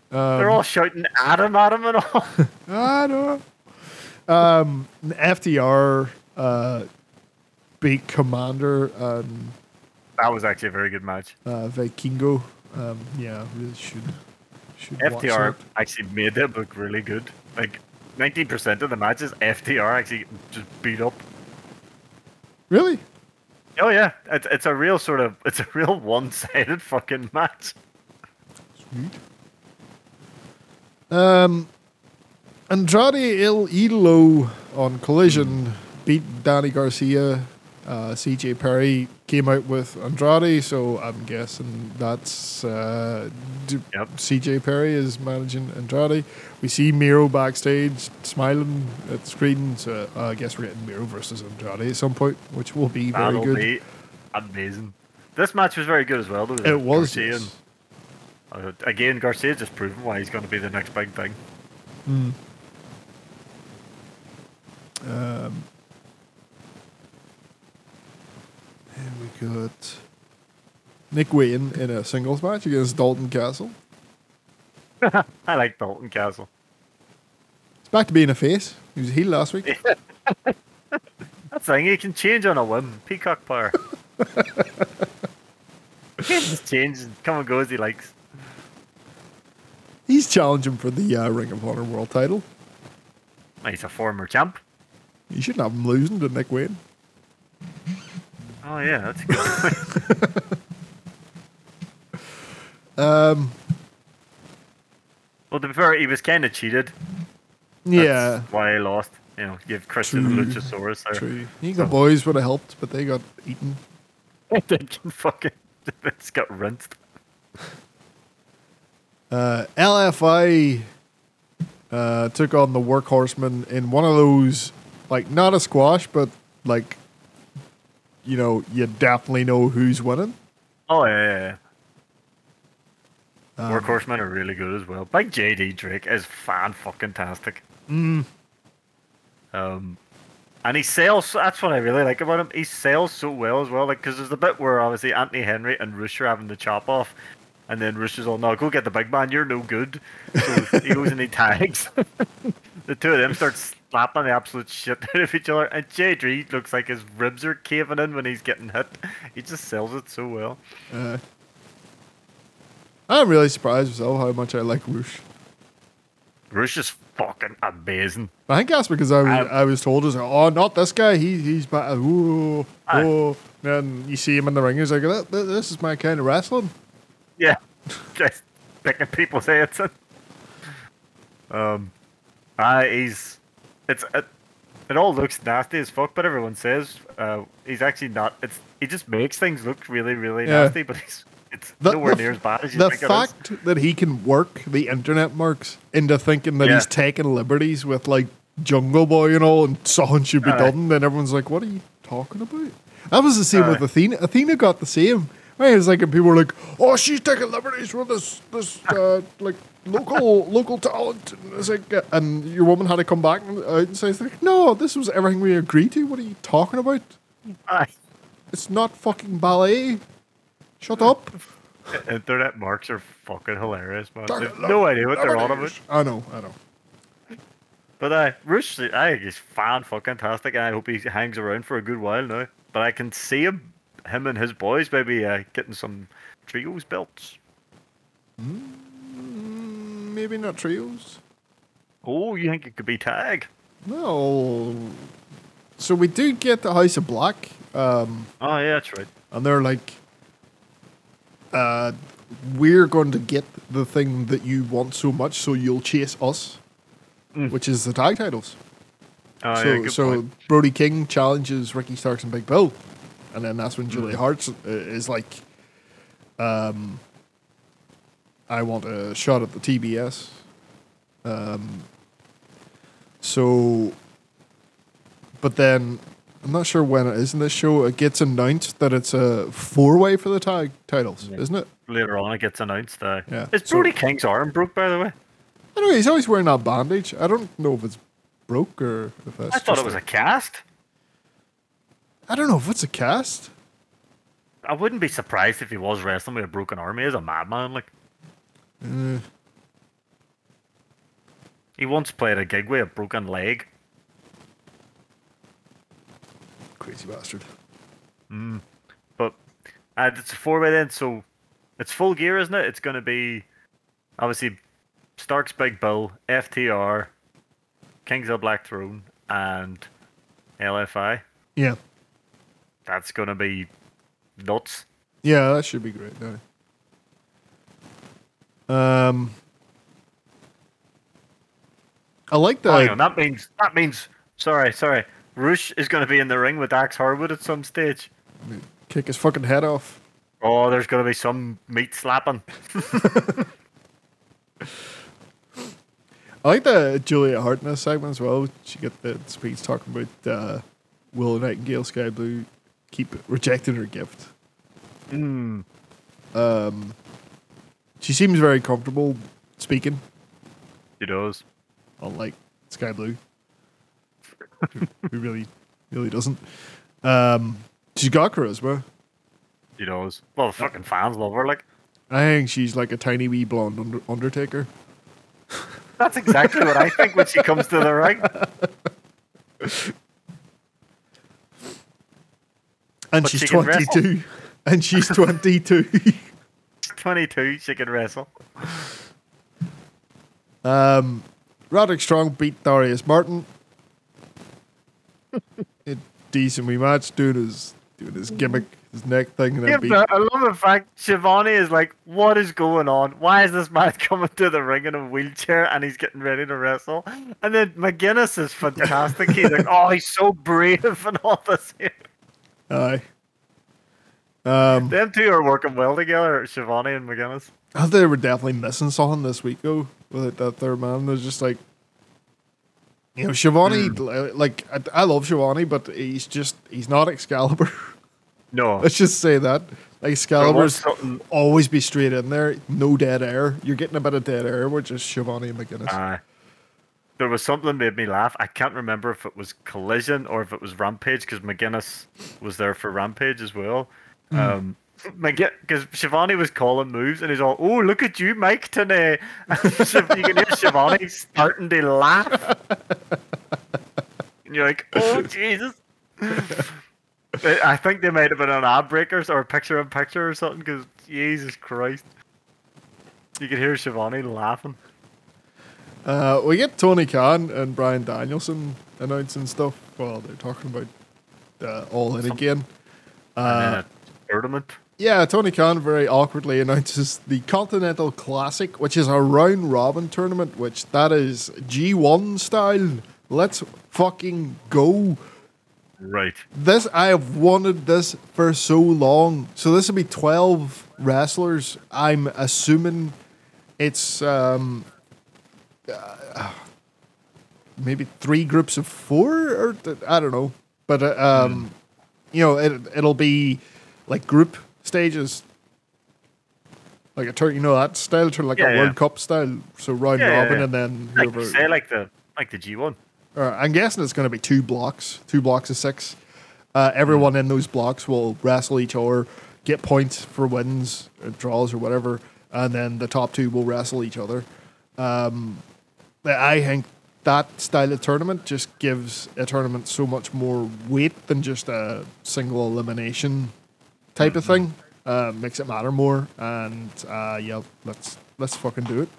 They're Um, all shouting Adam at him and all. I know. Um, FTR uh, beat Komander and that was actually a very good match. uh, Vikingo. Um, yeah, really should should that. actually made them look really good. Like 19% of the matches, FTR actually just beat up. Really? Oh yeah, it's, it's a real sort of it's a real one-sided fucking match. Sweet. Um, Andrade El Idolo on Collision beat Danny Garcia. Uh, CJ Perry came out with Andrade, so I'm guessing that's uh, d- Yep. CJ Perry is managing Andrade. We see Miro backstage smiling at the screen, so uh, I guess we're getting Miro versus Andrade at some point, which will be very That'll good. be amazing. This match was very good as well. Though, it was. Garcia yes. and- uh, again, Garcia just proven why he's going to be the next big thing. Um, and we got Nick Wayne in a singles match against Dalton Castle. I like Dalton Castle. It's back to being a face. He was a heel last week. That thing he can change on a whim. Peacock power. he can just change and come and go as he likes. He's challenging for the uh, Ring of Honor World Title. He's a former champ. You shouldn't have him losing to Nick Wayne. Oh yeah, that's a good. Um, well, to be fair, he was kind of cheated. That's yeah, why he lost. You know, give Christian True. Luchasaurus there. true. I think the boys would have helped, but they got eaten. they can fucking. It's got rinsed. Uh, LFI uh, took on the Workhorsemen in one of those, like not a squash, but like, you know, you definitely know who's winning. Oh yeah, yeah, yeah. Um, Workhorsemen are really good as well. Like JD Drake is fan fucking tastic. Mm. Um, and he sells. That's what I really like about him. He sells so well as well. Like, because there's the bit where obviously Anthony Henry and Rush are having the chop off, and then Rush is all, "No, go get the big man. You're no good." So he goes and he tags. the two of them start slapping the absolute shit out of each other, and JD looks like his ribs are caving in when he's getting hit. He just sells it so well. Uh, I'm really surprised myself how much I like Roosh. Rush is fucking amazing. I think that's because I was, Um, I was told, was, oh, not this guy. He, he's bad. Ooh, oh. Then you see him in the ring. He's like, "Th- th- this is my kind of wrestling. Yeah, just picking people's heads in. Um, uh, he's it's it, it all looks nasty as fuck, but everyone says uh, he's actually not. It's he just makes things look really really Yeah. nasty, but he's it's nowhere near as bad as you the think it is. fact that he can work the internet marks into thinking that Yeah. he's taking liberties with like Jungle Boy and all, and something should be Aye. done, then everyone's like, "What are you talking about?" That was the same with. Athena. Athena got the same. Right? It's like and people were like, "Oh, she's taking liberties with this this uh, like local local talent," and it's like, uh, and your woman had to come back and, uh, and say, like, "No, this was everything we agreed to. What are you talking about? Aye. It's not fucking ballet. Shut up." Internet marks are fucking hilarious, man. Taking They've no idea what they're on about. I know, I know. But uh, Roosh, I think he's fan fucking tastic. I hope he hangs around for a good while now. But I can see him, him and his boys maybe uh, getting some trios belts. Mm, maybe not trios. Oh, you think it could be tag? No. So we do get the House of Black, um, Oh yeah, that's right. and they're like, uh, we're going to get the thing that you want so much, so you'll chase us, Mm. which is the tag titles. Oh so yeah, so point. Brody King challenges Ricky Starks and Big Bill, and then that's when Mm. Julia Hart uh, is like, um, I want a shot at the TBS. Um, so, but then I'm not sure when it is in this show. It gets announced that it's a four way for the tag titles, Yeah. isn't it? Later on, it gets announced. Uh, Yeah, Is so- Brody King's arm broke, by the way? I know. He's always wearing that bandage. I don't know if it's broke or if that's. I thought it was a cast. I don't know if it's a cast. I wouldn't be surprised if he was wrestling with a broken arm. He is a madman. Like He once played a gig with a broken leg. crazy bastard. But uh, it's a four way then, so it's full gear, isn't it? It's going to be obviously Stark's Big Bill, FTR, Kings of Black Throne, and LFI. Yeah. That's going to be nuts. Yeah, that should be great. Now. Um, I like Oh, hang on, that means that means sorry, sorry. Roosh is going to be in the ring with Dax Harwood at some stage. kick his fucking head off. Oh, there's going to be some meat slapping. I like the Julia Hart in this segment as well. She get the speech talking about uh, Willow Nightingale, Skye Blue, keep rejecting her gift. Hmm. Um, she seems very comfortable speaking, She does. unlike Skye Blue, who who really, really doesn't. Um, she's got charisma. He does. Well, the fucking fans love her. Like I think she's like a tiny wee blonde under- Undertaker. that's exactly what I think when she comes to the ring. And But she's she can wrestle. 22. And she's 22. 22, she can wrestle. um, Roderick Strong beat Darius Martin. a decent wee match, doing his, doing his gimmick, his neck thing. And Yeah, then beat. I love the fact Schiavone is like, what is going on? Why is this man coming to the ring in a wheelchair and he's getting ready to wrestle? And then McGuinness is fantastic. He's like, oh, he's so brave and all this. Aye. Um, Them two are working well together, Schiavone and McGuinness. I thought they were definitely missing something this week, though, with that third man. There's just like, you know, Schiavone, li- like, I, I love Schiavone, but he's just, he's not Excalibur. No. Let's just say that. Like, Excalibur's always be straight in there, no dead air. You're getting a bit of dead air with just Schiavone and McGuinness. Aye. there was something that made me laugh. I can't remember if it was Collision or if it was Rampage because McGuinness was there for Rampage as well. Um, because Schiavone was calling moves and he's all, "Oh, look at you, Mike today." You can hear Schiavone starting to laugh, and you're like, "Oh Jesus." I think they might have been on ad breakers or picture in picture or something because Jesus Christ. You could hear Schiavone laughing. Uh, we get Tony Khan and Bryan Danielson announcing stuff while they're talking about uh, All In again. A tournament. Yeah, Tony Khan very awkwardly announces the Continental Classic, which is a round robin tournament, which that is G1 style. Let's fucking go. Right. This I have wanted this for so long. So this will be 12 wrestlers. I'm assuming it's um uh, maybe three groups of four or th- I don't know. But uh, um you know, it it'll be like group stages. Like a turn, you know that style, turn like Yeah, a yeah. World Cup style. So round robin, and then Like whoever. you say, like the like the G one. Uh, I'm guessing it's going to be two blocks, two blocks of six. Uh, everyone in those blocks will wrestle each other, get points for wins, or draws, or whatever, and then the top two will wrestle each other. Um, I think that style of tournament just gives a tournament so much more weight than just a single elimination type of thing. Uh, makes it matter more, and uh, yeah, let's let's fucking do it.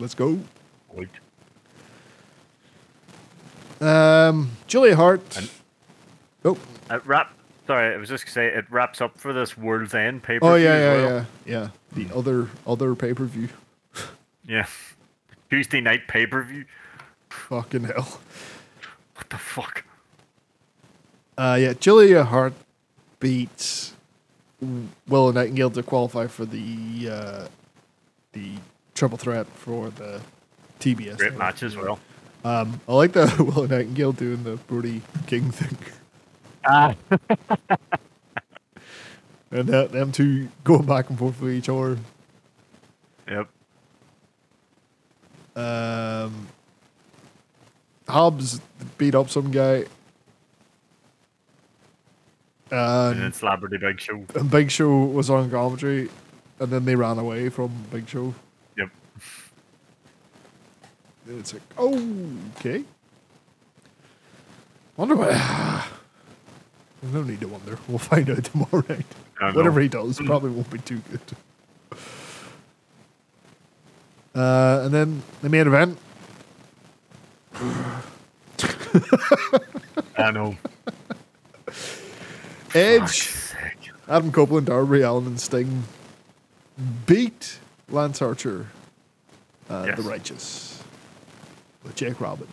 Let's go. Wait. Um, Julia Hart. And- oh, It wrap. Sorry, I was just gonna say it wraps up for this World's End pay per view. oh yeah, yeah, well. yeah, yeah. The other other pay per view. Yeah. Tuesday night pay per view. Fucking hell. What the fuck? Uh, yeah, Julia Hart beats Willow Nightingale to qualify for the uh, the triple threat for the TBS. Great match as well. Um, I like the Willow Nightingale doing the Brody King thing, Ah. and that, them two going back and forth with each other. Yep. Um, Hobbs beat up some guy. And And, then Celebrity Big Show. and Big Show was on commentary, and then they ran away from Big Show. Yep. It's like, oh, okay. Wonder what. There's no need to wonder. We'll find out tomorrow night. Whatever he does, probably won't be too good. Uh, and then the main event. I know. Edge, Adam Copeland, Darby Allin, and Sting beat Lance Archer, uh, Yes. the Righteous, with Jake Robbins.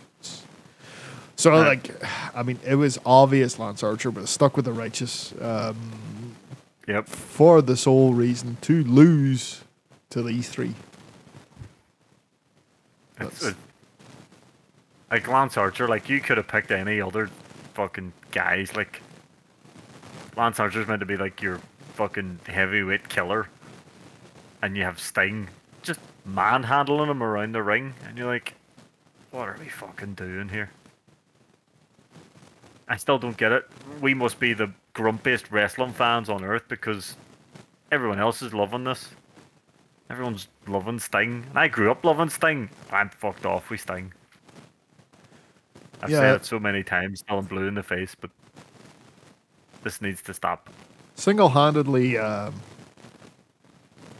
So, Right. like, I mean, it was obvious Lance Archer, was stuck with the Righteous um, Yep. for the sole reason to lose to these three. It's, That's- it, like Lance Archer, like you could have picked any other fucking guys. Like Lance Archer's meant to be like your fucking heavyweight killer, and you have Sting just manhandling him around the ring, and you're like, what are we fucking doing here? I still don't get it. We must be the grumpiest wrestling fans on earth because everyone else is loving this. Everyone's loving Sting. And I grew up loving Sting. I'm fucked off with Sting. I've Yeah. said it so many times till I'm blue in the face, but this needs to stop. Single handedly um,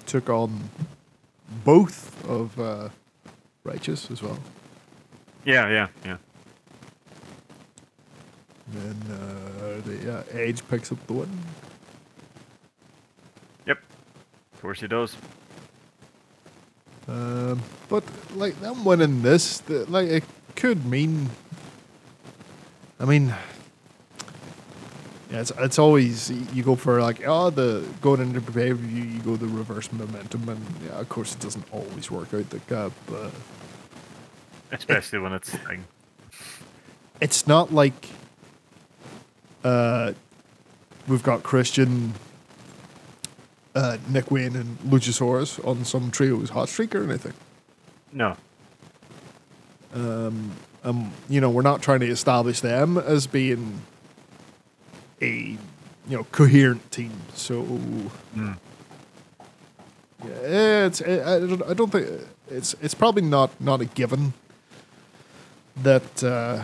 took on both of uh, Righteous as well. Yeah, yeah, yeah. And then uh, the uh, Edge picks up the win. Yep. Of course he does. Um, but like them winning this, the, like it could mean. I mean, yeah, it's it's always you go for like oh the going into pay per view you go the reverse momentum and yeah of course it doesn't always work out the that but Especially when it's Sting. it's not like uh we've got Christian, uh, Nick Wayne and Luchasaurus on some trios hot streak or anything. No. um, you know, we're not trying to establish them as being a you know coherent team. So Mm. yeah, it's I, don't, I don't think it's it's probably not not a given that uh,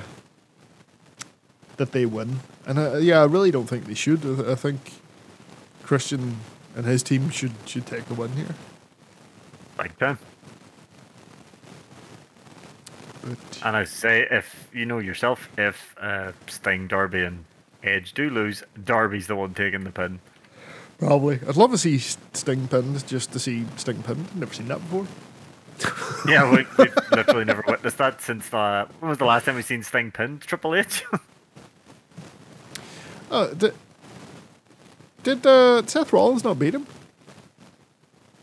that they win. And uh, yeah, I really don't think they should. I, I think Christian and his team should should take the win here. Big time. But And I say, if you know yourself, if uh, Sting, Darby, and Edge do lose, Darby's the one taking the pin. probably, I'd love to see Sting pinned just to see Sting pinned. Never seen that before. Yeah, we, we've literally never witnessed that since uh, when was the last time we've seen Sting pinned? Triple H. Uh, did did uh, Seth Rollins not beat him?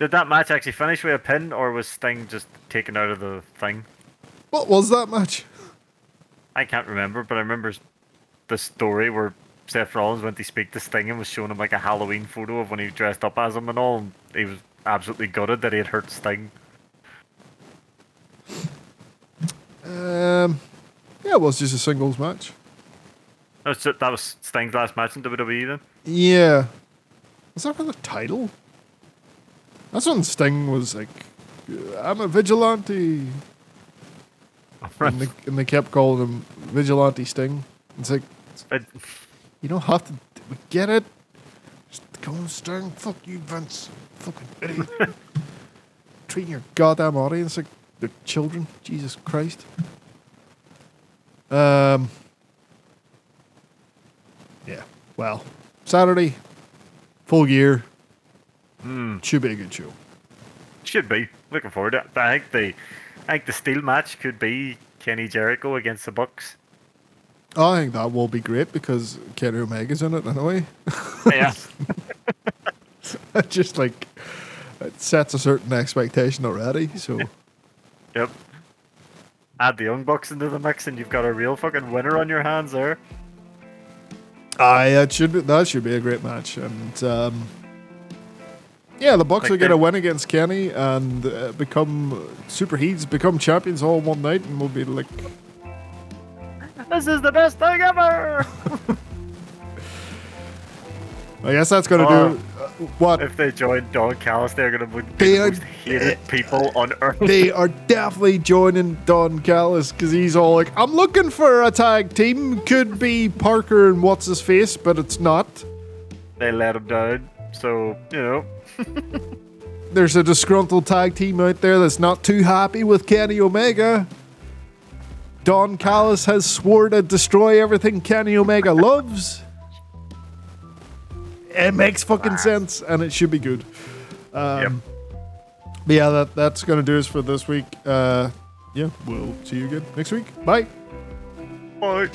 Did that match actually finish with a pin, or was Sting just taken out of the thing? What was that match? I can't remember, but I remember the story where Seth Rollins went to speak to Sting and was showing him like a Halloween photo of when he dressed up as him and all. And he was absolutely gutted that he had hurt Sting. Um, yeah, it was just a singles match. That was, that was Sting's last match in WWE then. Yeah, was that for the title? That's when Sting was like, "I'm a vigilante." and, they, and they kept calling him Vigilante Sting. It's like But you don't have to. We get it. Just him Sting. Fuck you, Vince. Fucking idiot. Treating your goddamn audience like they're children. Jesus Christ. Um. Yeah. Well, Saturday, full gear. Should be a good show. should be looking forward to it. I think the I think the steel match could be Kenny Jericho against the Bucks. I think that will be great because Kenny Omega's in it anyway. Yeah. Just like it sets a certain expectation already. So yep. Add the Young Bucks into the mix, and you've got a real fucking winner on your hands there. aye, that should be, that should be a great match. And um, yeah, the Bucks Like will get a win against Kenny and uh, become super heats, become champions all one night, and we'll be like, This is the best thing ever. I guess that's gonna Uh, do what if they join Don Callis, they're gonna be They the are- most hated people on earth. they are definitely joining Don Callis because he's all like, I'm looking for a tag team. Could be Parker and what's his face, but it's not. They let him down, so you know. There's a disgruntled tag team out there that's not too happy with Kenny Omega. Don Callis has swore to destroy everything Kenny Omega loves. It makes fucking sense, and it should be good. yep. Um, But yeah, that, that's gonna do us for this week. Uh, yeah, we'll see you again next week. Bye. Bye.